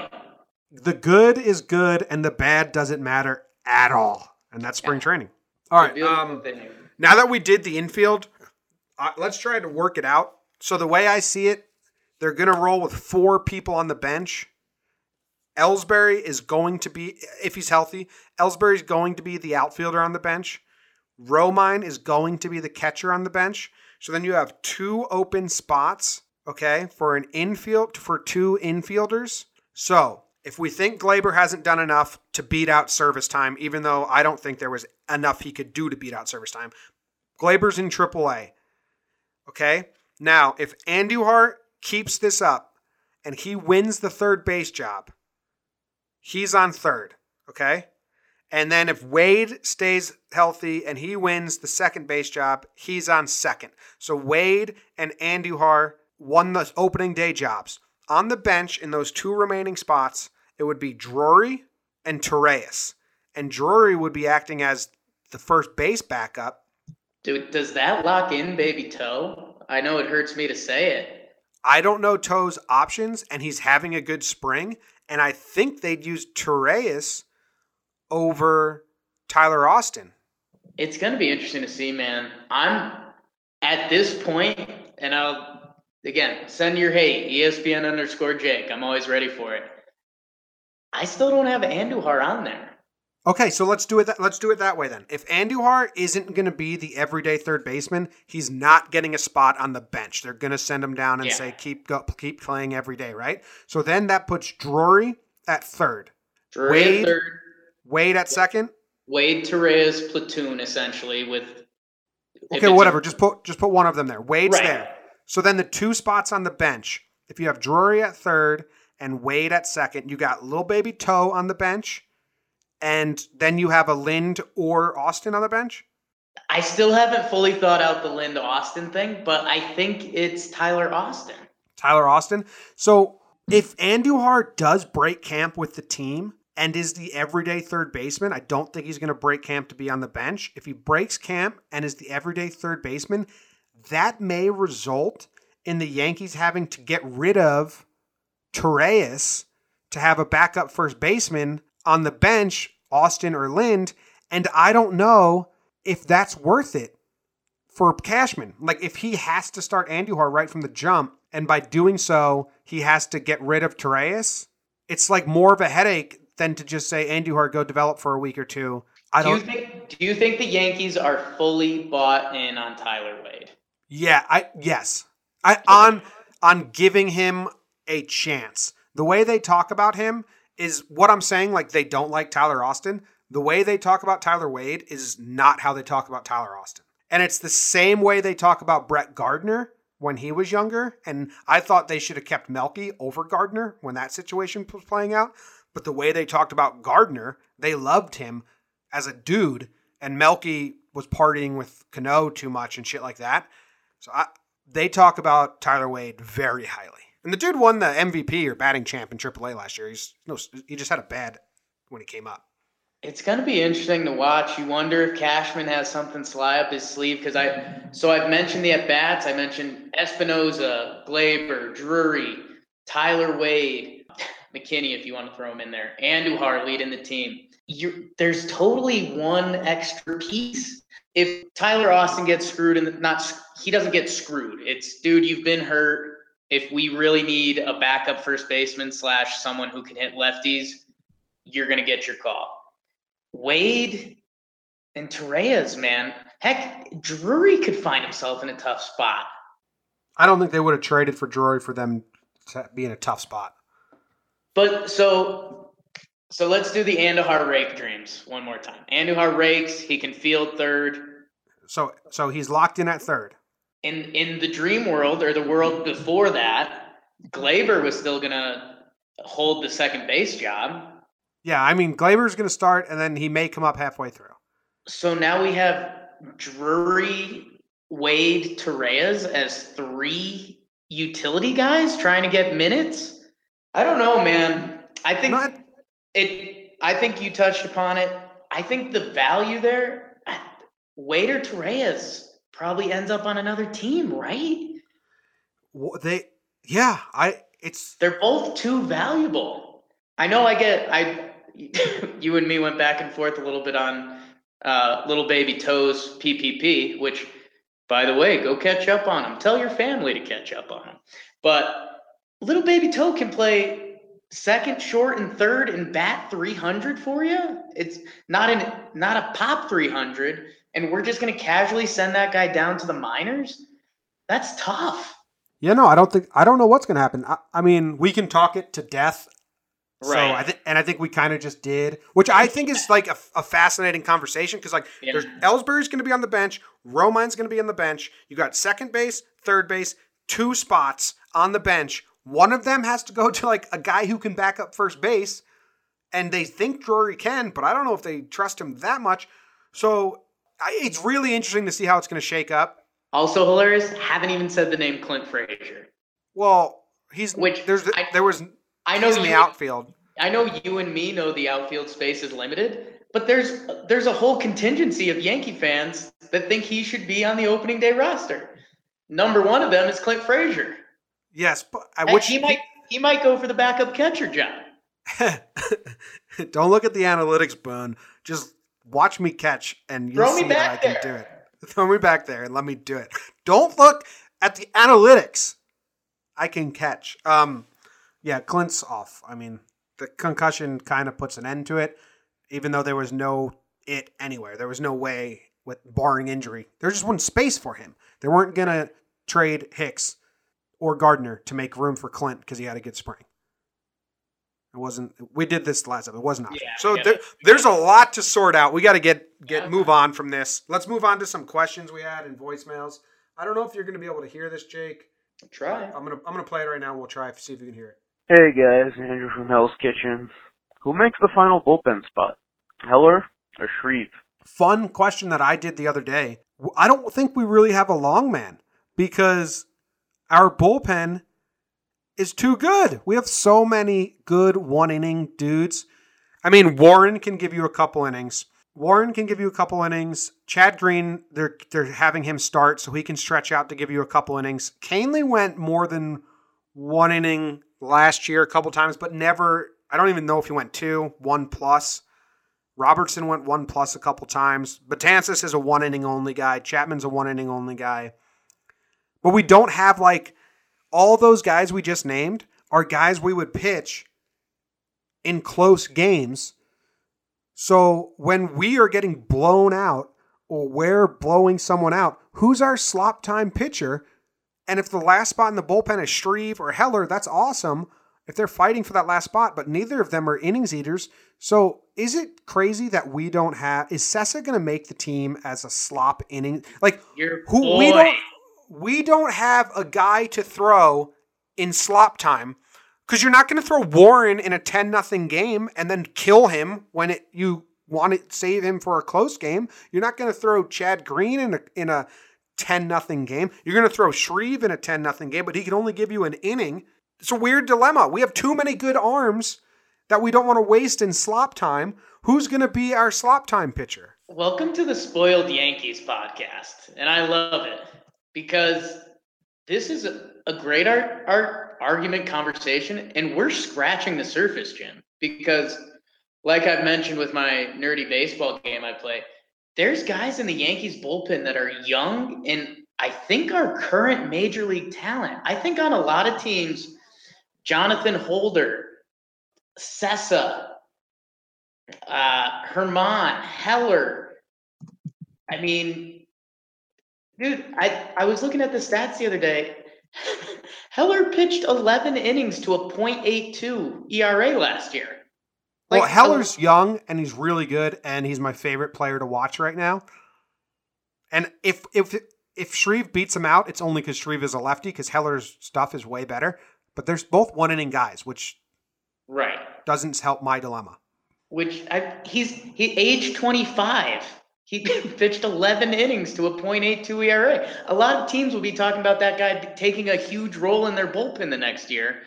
The good is good, and the bad doesn't matter at all. And that's spring training. All right. Um, now that we did the infield, uh, let's try to work it out. So the way I see it, they're going to roll with four people on the bench. Ellsbury is going to be, if he's healthy, Ellsbury is going to be the outfielder on the bench. Romine is going to be the catcher on the bench. So then you have two open spots, okay, for an infield for two infielders. So if we think Gleyber hasn't done enough to beat out service time, even though I don't think there was enough he could do to beat out service time, Gleyber's in AAA. Okay? Now, if Andujar keeps this up and he wins the third base job, he's on third. Okay? And then if Wade stays healthy and he wins the second base job, he's on second. So Wade and Andujar won the opening day jobs. On the bench in those two remaining spots, it would be Drury and Torreyes. And Drury would be acting as the first base backup. Dude, does that lock in Baby Toe? I know it hurts me to say it. I don't know Toe's options, and he's having a good spring. And I think they'd use Torreyes over Tyler Austin. It's going to be interesting to see, man. I'm at this point, and I'll again send your hate, ESPN underscore Jake. I'm always ready for it. I still don't have Andujar on there. Okay, so let's do it. That, let's do it that way then. If Andujar isn't going to be the everyday third baseman, he's not getting a spot on the bench. They're going to send him down and Yeah. say keep go, keep playing every day, right? So then that puts Drury at third, Drury Wade? at third, Wade at second. Wade Torreyes platoon essentially with. Okay, it's a- whatever. Just put just put one of them there. Wade's Right. there. So then the two spots on the bench, if you have Drury at third and Wade at second, you got little baby Toe on the bench, and then you have a Lind or Austin on the bench. I still haven't fully thought out the Linda Austin thing, but I think it's Tyler Austin. Tyler Austin. So if Andujar does break camp with the team and is the everyday third baseman, I don't think he's going to break camp to be on the bench. If he breaks camp and is the everyday third baseman, that may result in the Yankees having to get rid of Torreyes to have a backup first baseman on the bench, Austin or Lind. And I don't know if that's worth it for Cashman. Like if he has to start Andujar right from the jump, and by doing so, he has to get rid of Torreyes, it's like more of a headache than to just say Andujar go develop for a week or two. I do you don't. think? Do you think the Yankees are fully bought in on Tyler Wade? Yeah, I yes. I on on giving him a chance. The way they talk about him is what I'm saying. Like they don't like Tyler Austin. The way they talk about Tyler Wade is not how they talk about Tyler Austin. And it's the same way they talk about Brett Gardner when he was younger. And I thought they should have kept Melky over Gardner when that situation was playing out. But the way they talked about Gardner, they loved him as a dude, and Melky was partying with Cano too much and shit like that. So I, they talk about Tyler Wade very highly. And the dude won the MVP or batting champ in AAA last year. He's no, he just had a bad when he came up. It's going to be interesting to watch. You wonder if Cashman has something sly up his sleeve because I. So I've mentioned the at bats. I mentioned Espinosa, Gleyber, Drury, Tyler Wade, <laughs> McKinney, if you want to throw him in there, Andujar leading the team. You, there's totally one extra piece. If Tyler Austin gets screwed and not, he doesn't get screwed. It's dude, you've been hurt. If we really need a backup first baseman slash someone who can hit lefties, you're gonna get your call. Wade and Torreyes, man. Heck, Drury could find himself in a tough spot. I don't think they would have traded for Drury for them to be in a tough spot. But so so let's do the Andujar rake dreams one more time. Andujar rakes, he can field third. So so he's locked in at third. In in the dream world or the world before that, Gleyber was still gonna hold the second base job. Yeah, I mean Gleyber's going to start, and then he may come up halfway through. So now we have Drury, Wade, Torreyes as three utility guys trying to get minutes. I don't know, man. I think Not- it. I think you touched upon it. I think the value there, Wade or Torreyes probably ends up on another team, right? Wh- They yeah, I it's They're both too valuable. I know. I get. I. <laughs> You and me went back and forth a little bit on uh, little baby toes PPP, which, by the way, go catch up on them. Tell your family to catch up on them. But little baby toe can play second, short, and third, and bat 300 for you. It's not an not a pop 300, and we're just gonna casually send that guy down to the minors. That's tough. Yeah, no, I don't think I don't know what's going to happen. I, I mean, we can talk it to death. So Right. I think, and I think we kind of just did, which I think is like a, a fascinating conversation because like Yeah. there's Ellsbury's going to be on the bench, Romine's going to be on the bench. You got second base, third base, two spots on the bench. One of them has to go to like a guy who can back up first base, and they think Drury can, but I don't know if they trust him that much. So I, it's really interesting to see how it's going to shake up. Also hilarious. Haven't even said the name Clint Frazier. Well, he's Which there's I- there was I know in you, the outfield. I know you and me know the outfield space is limited, but there's there's a whole contingency of Yankee fans that think he should be on the opening day roster. Number one of them is Clint Frazier. Yes, but I And wish he might he might go for the backup catcher job. <laughs> Don't look at the analytics, Boone. Just watch me catch, and you'll Throw see that I can there. do it. <laughs> Throw me back there and let me do it. Don't look at the analytics. I can catch. Um, yeah, Clint's off. I mean, the concussion kind of puts an end to it, even though there was no it anywhere. There was no way with barring injury. There just wasn't space for him. They weren't gonna trade Hicks or Gardner to make room for Clint because he had a good spring. It wasn't. We did this last time. It wasn't option. Yeah, so yeah. there, there's a lot to sort out. We got to get get Yeah. move on from this. Let's move on to some questions we had and voicemails. I don't know if you're going to be able to hear this, Jake. Try. I'm gonna I'm gonna play it right now. and We'll try to see if you can hear it. Hey guys, Andrew from Hell's Kitchen. Who makes the final bullpen spot? Heller or Shreve? Fun question that I did the other day. I don't think we really have a long man because our bullpen is too good. We have so many good one inning dudes. I mean, Warren can give you a couple innings. Warren can give you a couple innings. Chad Green, they're they're having him start so he can stretch out to give you a couple innings. Kahnle went more than one inning last year a couple times, but never. I don't even know if he went two, one plus. Robertson went one plus a couple times. Betances is a one inning only guy. Chapman's a one inning only guy. But we don't have like all those guys we just named are guys we would pitch in close games. So when we are getting blown out or we're blowing someone out, who's our slop time pitcher? And if the last spot in the bullpen is Shreve or Heller, that's awesome if they're fighting for that last spot, but neither of them are innings eaters. So is it crazy that we don't have is Cessa gonna make the team as a slop inning? Like Your who boy. we don't we don't have a guy to throw in slop time because you're not going to throw Warren in a ten nothing game and then kill him when it you want to save him for a close game. You're not going to throw Chad Green in a in a ten nothing game. You're going to throw Shreve in a ten nothing game, but he can only give you an inning. It's a weird dilemma. We have too many good arms that we don't want to waste in slop time. Who's going to be our slop time pitcher? Welcome to the Spoiled Yankees podcast, and I love it because this is a, a great art, art argument conversation, and we're scratching the surface, Jim. Because, like I've mentioned with my nerdy baseball game I play, there's guys in the Yankees bullpen that are young and I think are current major league talent. I think on a lot of teams, Jonathan Holder, Cessa, uh, German, Heller. I mean, dude, I, I was looking at the stats the other day. <laughs> Heller pitched 11 innings to a .82 ERA last year. Well, Like, Heller's young and he's really good, and he's my favorite player to watch right now. And if if if Shreve beats him out, it's only because Shreve is a lefty, because Heller's stuff is way better. But there's both one inning guys, which right. doesn't help my dilemma. Which I, he's he age 25. He <laughs> pitched 11 innings to a .82 ERA. A lot of teams will be talking about that guy taking a huge role in their bullpen the next year.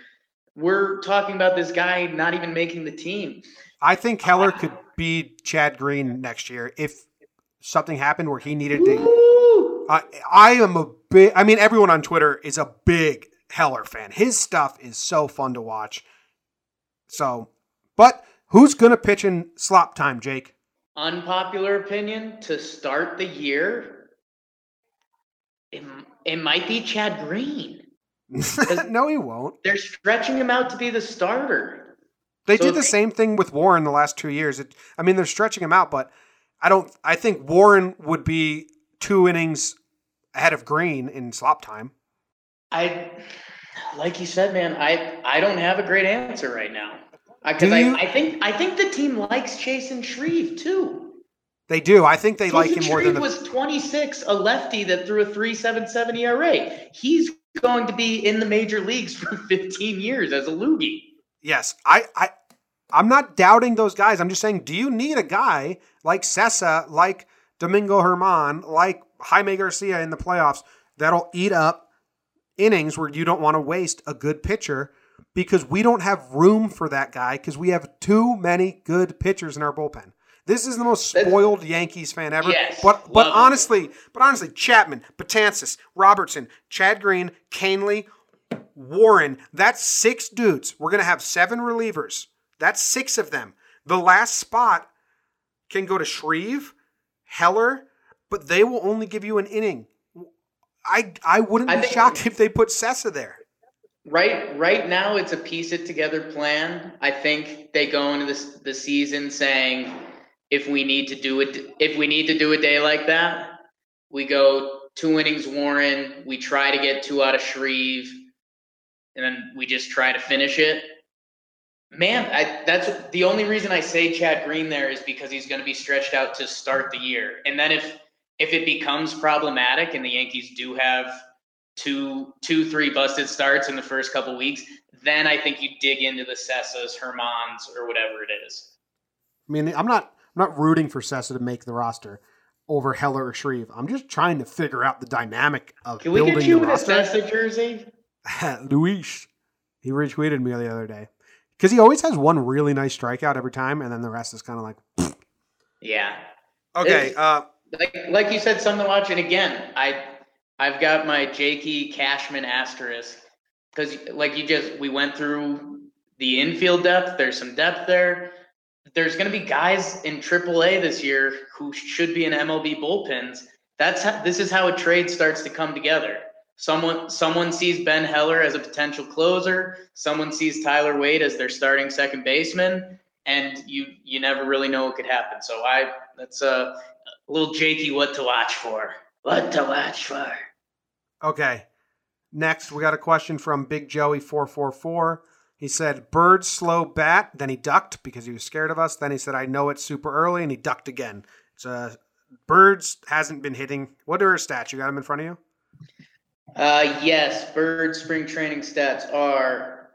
We're talking about this guy not even making the team. I think Heller could be Chad Green next year if something happened where he needed to. I I am a big. I mean, everyone on Twitter is a big Heller fan. His stuff is so fun to watch. So, but who's gonna pitch in slop time, Jake? Unpopular opinion to start the year. It, it might be Chad Green. <laughs> no, he won't. They're stretching him out to be the starter. They So did the they- same thing with Warren the last two years. It, I mean, they're stretching him out, but I don't. I think Warren would be two innings ahead of Green in slop time. I, like you said, man, I I don't have a great answer right now. Because Do I, I think I think the team likes Chasen Shreve too. They do. I think they like him more Shreve than the. was 26, a lefty that threw a 3.77 ERA. He's going to be in the major leagues for <laughs> 15 years as a loogie. Yes, I, I, I'm not doubting those guys. I'm just saying, do you need a guy like Cessa, like Domingo German, like Jaime Garcia in the playoffs that'll eat up innings where you don't want to waste a good pitcher because we don't have room for that guy because we have too many good pitchers in our bullpen. This is the most spoiled Yankees fan ever. Yes, but but it. honestly, but honestly, Chapman, Betances, Robertson, Chad Green, Kahnle, Warren, that's six dudes. We're gonna have seven relievers. That's six of them. The last spot can go to Shreve, Heller, but they will only give you an inning. I I wouldn't I be think- shocked if they put Cessa there. Right, right now it's a piece it together plan. I think they go into this the season saying if we need to do it, if we need to do a day like that, we go two innings Warren. We try to get two out of Shreve, and then we just try to finish it. Man, I, that's the only reason I say Chad Green there is because he's going to be stretched out to start the year, and then if if it becomes problematic and the Yankees do have two, two, three busted starts in the first couple weeks, then I think you dig into the Cessas, Germans, or whatever it is. I mean, I'm not I'm not rooting for Cessa to make the roster over Heller or Shreve. I'm just trying to figure out the dynamic of Can we get you the an roster. Jersey? <laughs> Luis, he retweeted me the other day because he always has one really nice strikeout every time, and then the rest is kind of like Yeah. okay. Uh, Like like you said, something to watch. And again, I I've got my Jakey Cashman asterisk because like you just we went through the infield depth. There's some depth there. There's going to be guys in AAA this year who should be in MLB bullpens. That's how, this is how a trade starts to come together. Someone someone sees Ben Heller as a potential closer. Someone sees Tyler Wade as their starting second baseman, and you you never really know what could happen. So I that's a little Jakey what to watch for. What to watch for. Okay. Next, we got a question from Big Joey four four four. He said, "Bird slow bat." Then he ducked because he was scared of us. Then he said, "I know it's super early," and he ducked again. It's uh, Birds hasn't been hitting. What are his stats? You got him in front of you? Uh, yes, Bird spring training stats are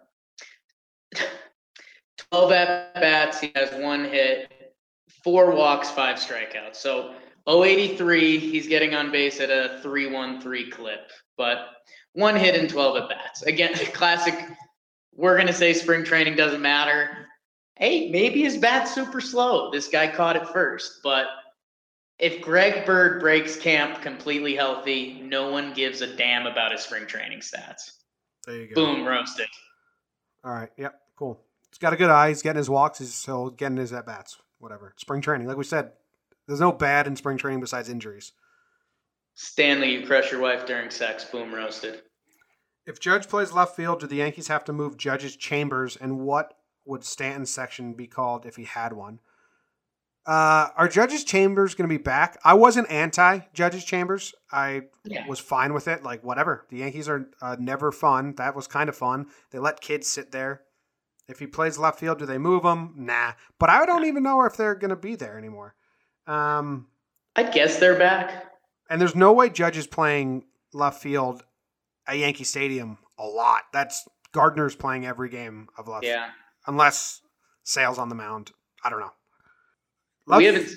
12 at bats. He has one hit, four walks, five strikeouts. So 083, he's getting on base at a 313 clip, but one hit and 12 at bats. Again, <laughs> classic. We're going to say spring training doesn't matter. Hey, maybe his bat's super slow. This guy caught it first, but if Greg Bird breaks camp completely healthy, no one gives a damn about his spring training stats. There you go. Boom, roasted. All right. Yep. Cool. He's got a good eye. He's getting his walks. He's still getting his at bats. Whatever. Spring training. Like we said, there's no bad in spring training besides injuries. Stanley, you crush your wife during sex. Boom, roasted. If Judge plays left field, do the Yankees have to move Judge's chambers? And what would Stanton's section be called if he had one? Uh, are Judge's chambers going to be back? I wasn't anti Judge's chambers. I Yeah. was fine with it. Like whatever. The Yankees are uh, never fun. That was kind of fun. They let kids sit there. If he plays left field, do they move him? Nah. But I don't even know if they're going to be there anymore. Um, I guess they're back. and there's no way Judge is playing left field at Yankee Stadium a lot. That's Gardner's playing every game of left, Yeah. unless Sales on the mound. I don't know. we haven't.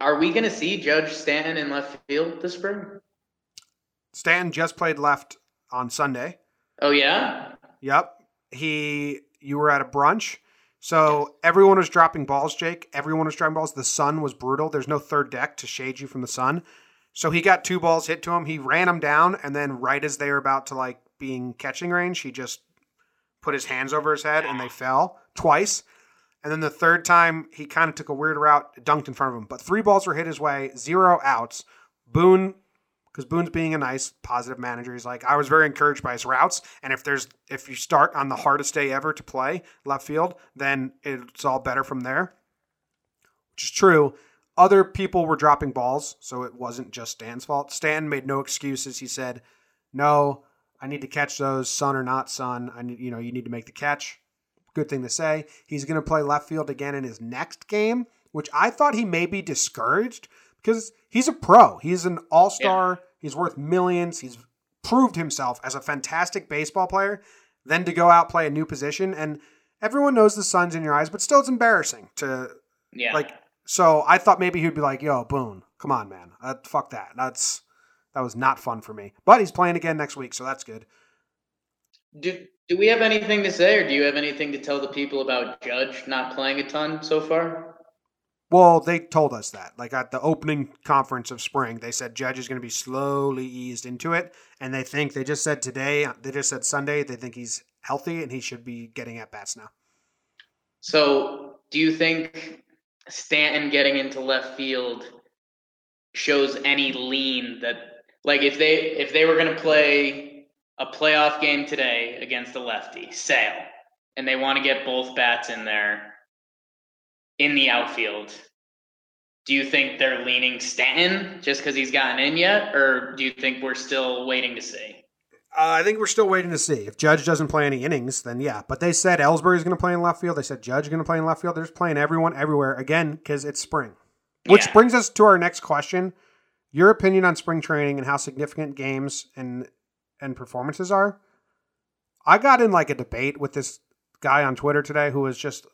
Are we going to see Judge Stanton in left field this spring? Stanton just played left on Sunday. Oh yeah. Yep. He you were at a brunch. So everyone was dropping balls, Jake. Everyone was dropping balls. The sun was brutal. There's no third deck to shade you from the sun. So he got two balls hit to him. He ran them down, and then right as they were about to like being catching range, he just put his hands over his head and they fell twice. And then the third time, he kind of took a weird route, dunked in front of him. But three balls were hit his way, zero outs. Boone because Boone's being a nice, positive manager. He's like, I was very encouraged by his routes, and if there's if you start on the hardest day ever to play left field, then it's all better from there. Which is true. Other people were dropping balls, so it wasn't just Stan's fault. Stan made no excuses. He said, "No, I need to catch those, sun or not sun. I need, you know, you need to make the catch." Good thing to say. He's going to play left field again in his next game, which I thought he may be discouraged because he's a pro. He's an all star. He's worth millions. He's proved himself as a fantastic baseball player. Then to go out play a new position and everyone knows the sun's in your eyes, but still it's embarrassing to Yeah. like. So I thought maybe he'd be like, "Yo, Boone, come on, man, uh, fuck that. That's that was not fun for me." But he's playing again next week, so that's good. do do we have anything to say, or do you have anything to tell the people about Judge not playing a ton so far? Well, they told us that. Like at the opening conference of spring, they said Judge is going to be slowly eased into it, and they think they just said today, they just said Sunday, they think he's healthy and he should be getting at bats now. So, do you think Stanton getting into left field shows any lean that like if they if they were going to play a playoff game today against a lefty, Sale, and they want to get both bats in there in the outfield, do you think they're leaning Stanton just because he's gotten in yet, or do you think we're still waiting to see? Uh, I think we're still waiting to see. If Judge doesn't play any innings, then yeah. But they said Ellsbury's going to play in left field. They said Judge going to play in left field. They're just playing everyone everywhere again because it's spring. Which Yeah. brings us to our next question: Your opinion on spring training and how significant games and and performances are. I got in like a debate with this guy on Twitter today who was just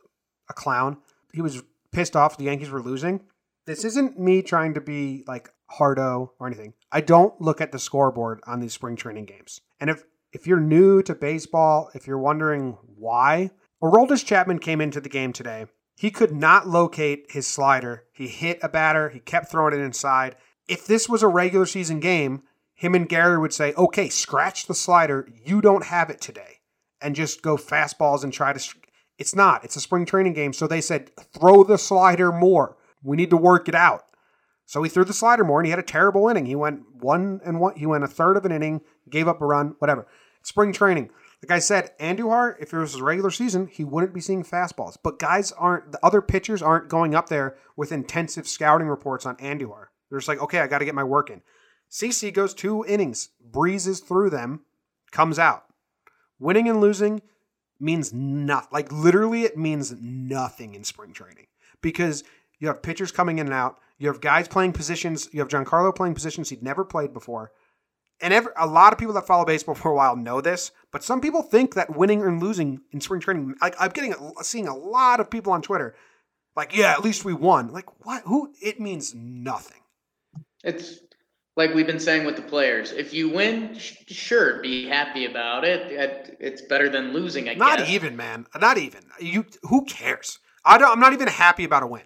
a clown. He was pissed off the Yankees were losing. This isn't me trying to be like hardo or anything. I don't look at the scoreboard on these spring training games. And if if you're new to baseball, if you're wondering why, Aroldis Chapman came into the game today. He could not locate his slider. He hit a batter. He kept throwing it inside. If this was a regular season game, him and Gary would say, "Okay, scratch the slider. You don't have it today." And just go fastballs and try to it's not. It's a spring training game, so they said throw the slider more. We need to work it out. So he threw the slider more, and he had a terrible inning. He went one and one. He went a third of an inning, gave up a run, whatever. Spring training. Like I said, Andujar, if it was a regular season, he wouldn't be seeing fastballs. But guys aren't. The other pitchers aren't going up there with intensive scouting reports on Andujar. They're just like, okay, I got to get my work in. CC goes two innings, breezes through them, comes out. Winning and losing means nothing. Like literally, it means nothing in spring training because you have pitchers coming in and out. You have guys playing positions. You have Giancarlo playing positions he'd never played before. And every, a lot of people that follow baseball <laughs> for a while know this, but some people think that winning and losing in spring training. Like I'm getting seeing a lot of people on Twitter, like, yeah, at least we won. Like what? Who? It means nothing. It's like we've been saying with the players. If you win, sh- sure, be happy about it. It- It's better than losing, I Not guess. even, man. Not even. You. Who cares? I don't. I'm not even happy about a win.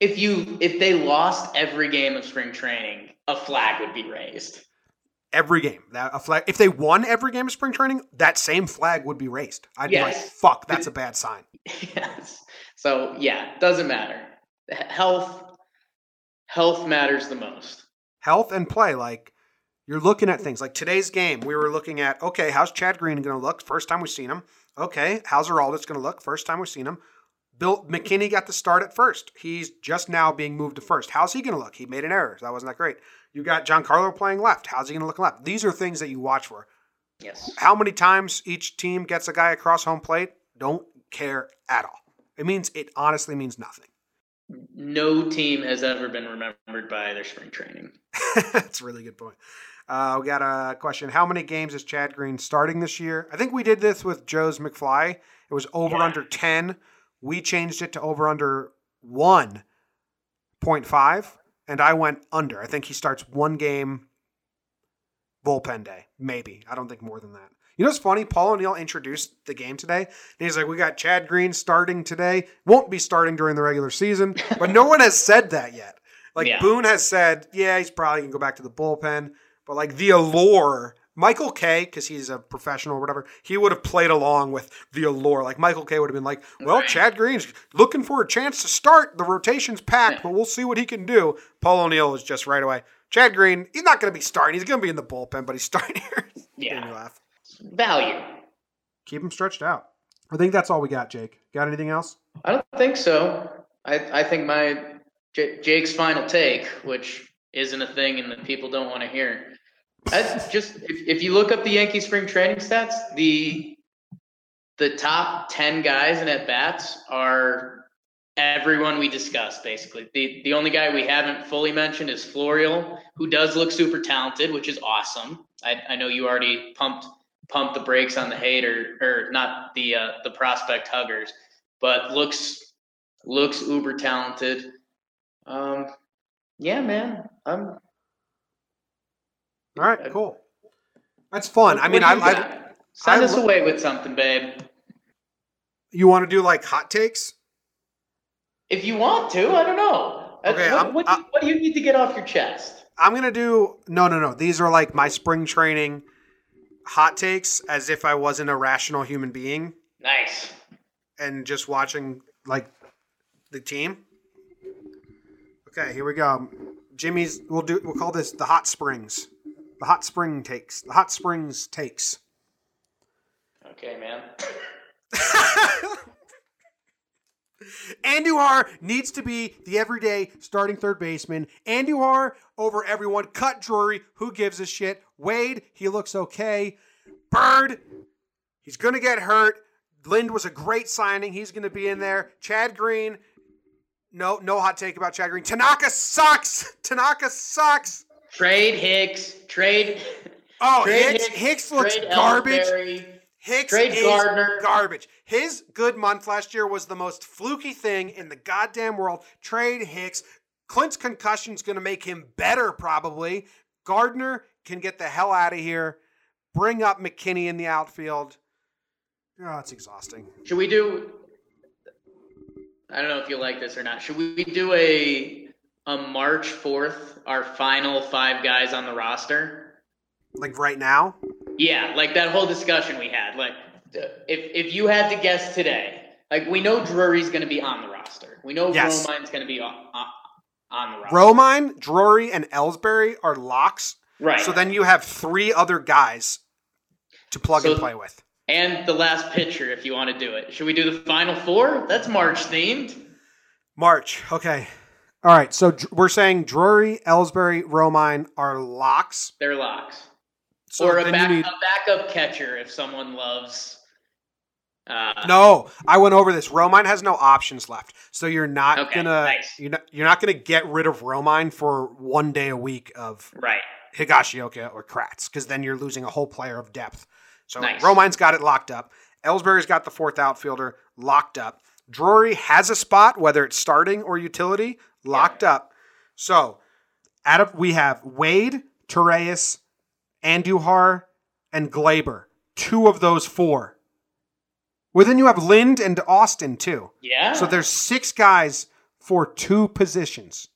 If you if they lost every game of spring training, a flag would be raised. Every game, that a flag. If they won every game of spring training, that same flag would be raised. I'd be like, "Fuck, that's a bad sign." yes. So yeah, doesn't matter. Health health matters the most. Health and play. Like you're looking at things like today's game. We were looking at okay, how's Chad Green going to look? First time we've seen him. Okay, how's Aroldis going to look? First time we've seen him. Bill McKinney got the start at first. He's just now being moved to first. How's he going to look? He made an error. That wasn't that great. You got Giancarlo playing left. How's he going to look left? These are things that you watch for. Yes. How many times each team gets a guy across home plate? Don't care at all. It means it honestly means nothing. No team has ever been remembered by their spring training. <laughs> That's a really good point. Uh, we got a question. How many games is Chad Green starting this year? I think we did this with Joe's McFly. It was over Yeah. under 10. We changed it to over under 1.5, and I went under. I think he starts one game bullpen day, maybe. I don't think more than that. You know what's funny? Paul O'Neill introduced the game today, and he's like, "We got Chad Green starting today. Won't be starting during the regular season, but no one has said that yet. Like Yeah. Boone has said, yeah, he's probably gonna go back to the bullpen, but like the allure, Michael Kay, because he's a professional or whatever, he would have played along with the allure. Like Michael Kay would have been like, well, Right. Chad Green's looking for a chance to start. The rotation's packed, Yeah. but we'll see what he can do. Paul O'Neill was just right away. Chad Green, he's not gonna be starting. He's gonna be in the bullpen, but he's starting here. <laughs> Yeah. laugh. Value. Keep him stretched out. I think that's all we got, Jake. Got anything else? I don't think so. I, I think my J- Jake's final take, which isn't a thing and that people don't want to hear. I just if, if you look up the Yankee spring training stats, the the top ten guys in at bats are everyone we discussed basically. The the only guy we haven't fully mentioned is Florial, who does look super talented, which is awesome. I, I know you already pumped pump the brakes on the hater or not the uh, the prospect huggers, but looks looks uber talented. Um, yeah, man, I'm. All right, cool. That's fun. I mean, I, I send I us away with something, babe. you want to do like hot takes? If you want to, I don't know. Uh, Okay, what, what, do you, what do you need to get off your chest? I'm gonna do no, no, no. These are like my spring training hot takes, as if I wasn't a rational human being Nice. and just watching like the team. Okay, here we go. Jimmy's. We'll do. We'll call this the hot springs. The hot spring takes. The hot springs takes. Okay, man. <laughs> Andujar needs to be the everyday starting third baseman. Andujar over everyone. Cut Drury. Who gives a shit? Wade, he looks okay. Bird, he's going to get hurt. Lind was a great signing. He's going to be in there. Chad Green, no, no hot take about Chad Green. Tanaka sucks. Tanaka sucks. Trade Hicks. Trade. Oh, trade Hicks, Hicks looks garbage. Ellsbury. Hicks Trade is Gardner. garbage. His good month last year was the most fluky thing in the goddamn world. Trade Hicks. Clint's concussion's going to make him better, probably. Gardner can get the hell out of here. Bring up McKinney in the outfield. Oh, it's exhausting. Should we do? I don't know if you like this or not. Should we do a a March fourth, our final five guys on the roster? Like right now, Yeah, like that whole discussion we had. Like, if if you had to guess today, like we know Drury's going to be on the roster. We know Yes. Romine's going to be on, on, on the roster. Romine, Drury, and Ellsbury are locks. right. So then you have three other guys to plug So- and play with. and the last pitcher, if you want to do it. Should we do the final four? That's March themed. March. Okay. All right. So we're saying Drury, Ellsbury, Romine are locks. They're locks. So or a, back, need- a backup catcher if someone loves. Uh, No, I went over this. Romine has no options left, so you're not Okay, gonna nice. you're not you're not gonna get rid of Romine for one day a week of Right. Higashioka or Kratz, because then you're losing a whole player of depth. So Nice. Romine's got it locked up. Ellsbury's got the fourth outfielder locked up. Drury has a spot, whether it's starting or utility, locked up. So out of we have Wade, Torreyes, Andujar, and Gleyber. Two of those four. Well, then you have Lind and Austin too. Yeah. So there's six guys for two positions.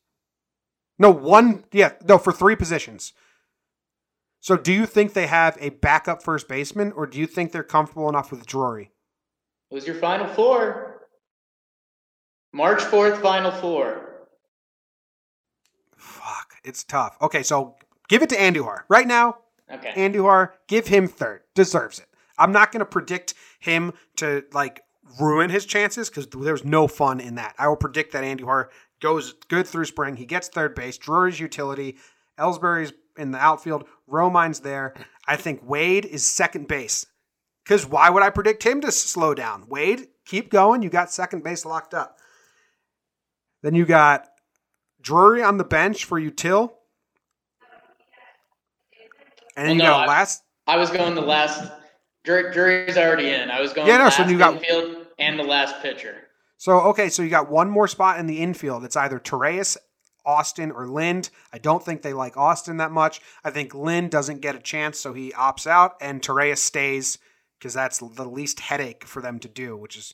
No, one. Yeah, no, for three positions. So do you think they have a backup first baseman, or do you think they're comfortable enough with Drury? Who's your final four? March 4th, final four. Fuck, it's tough. Okay, so give it to Andujar right now. Okay. Andujar, give him third. Deserves it. I'm not going to predict him to like ruin his chances because there's no fun in that. I will predict that Andujar goes good through spring. He gets third base. Drury's utility. Ellsbury's in the outfield. Romine's there. I think Wade is second base. Because why would I predict him to slow down? Wade, keep going. You got second base locked up. Then you got Drury on the bench for util. And Well, you no, got I- last I was going the last. Jur- jury's already in. I was going Yeah, no, last so you got- infield and the last pitcher. So okay, so you got one more spot in the infield. It's either Torreyes, Austin, or Lind. I don't think they like Austin that much. I think Lind doesn't get a chance, so he opts out, and Torreyes stays because that's the least headache for them to do. Which is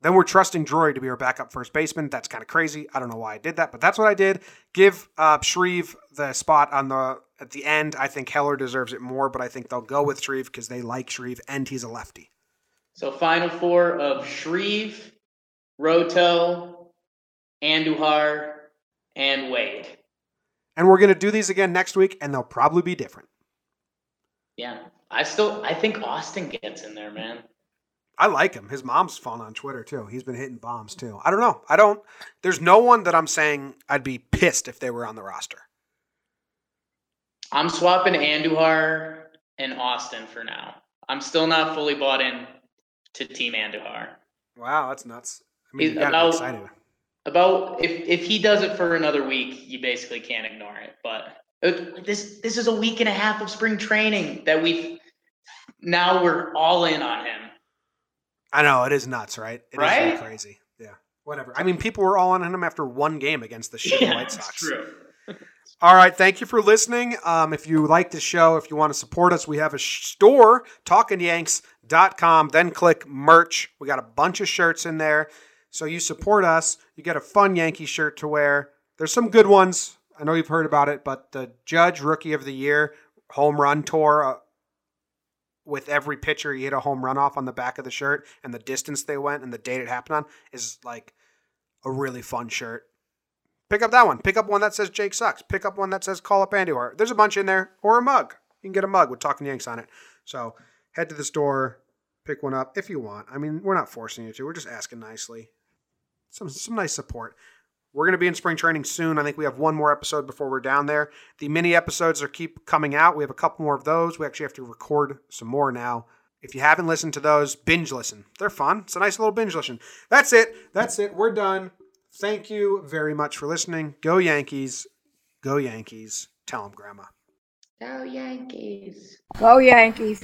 then we're trusting Drury to be our backup first baseman. That's kind of crazy. I don't know why I did that, but that's what I did. Give uh, Shreve the spot on the at the end. I think Heller deserves it more, but I think they'll go with Shreve because they like Shreve and he's a lefty. So final four of Shreve, Roto, Andujar, and Wade. And we're gonna do these again next week, and they'll probably be different. Yeah. I still I think Austin gets in there, man. I like him. His mom's fun on Twitter too. He's been hitting bombs too. I don't know. I don't. There's no one that I'm saying I'd be pissed if they were on the roster. I'm swapping Andujar and Austin for now. I'm still not fully bought in to Team Andujar. Wow, that's nuts. I mean, you gotta be about- excited. About if if he does it for another week, you basically can't ignore it. But it, this this is a week and a half of spring training that we've now we're all in on him. I know it is nuts, right? It is really Right? crazy. Yeah. Whatever. I mean, people were all on him after one game against the shitty Yeah, White that's Sox. true. All right. Thank you for listening. Um, if you like the show, if you want to support us, we have a store, talkingyanks.com. Then click merch. We got a bunch of shirts in there. So you support us. You get a fun Yankee shirt to wear. There's some good ones. I know you've heard about it, but the Judge Rookie of the Year home run tour uh, with every pitcher he hit a home run off on the back of the shirt and the distance they went and the date it happened on is like a really fun shirt. Pick up that one. Pick up one that says Jake sucks. Pick up one that says call up Andy. Or there's a bunch in there, or a mug. You can get a mug with Talking Yanks on it. So head to the store, pick one up if you want. I mean, we're not forcing you to. We're just asking nicely. Some some nice support. We're going to be in spring training soon. I think we have one more episode before we're down there. The mini episodes are keep coming out. We have a couple more of those. We actually have to record some more now. If you haven't listened to those, binge listen. They're fun. It's a nice little binge listen. That's it. That's it. We're done. Thank you very much for listening. Go Yankees. Go Yankees. Tell them, Grandma. Go Yankees. Go Yankees.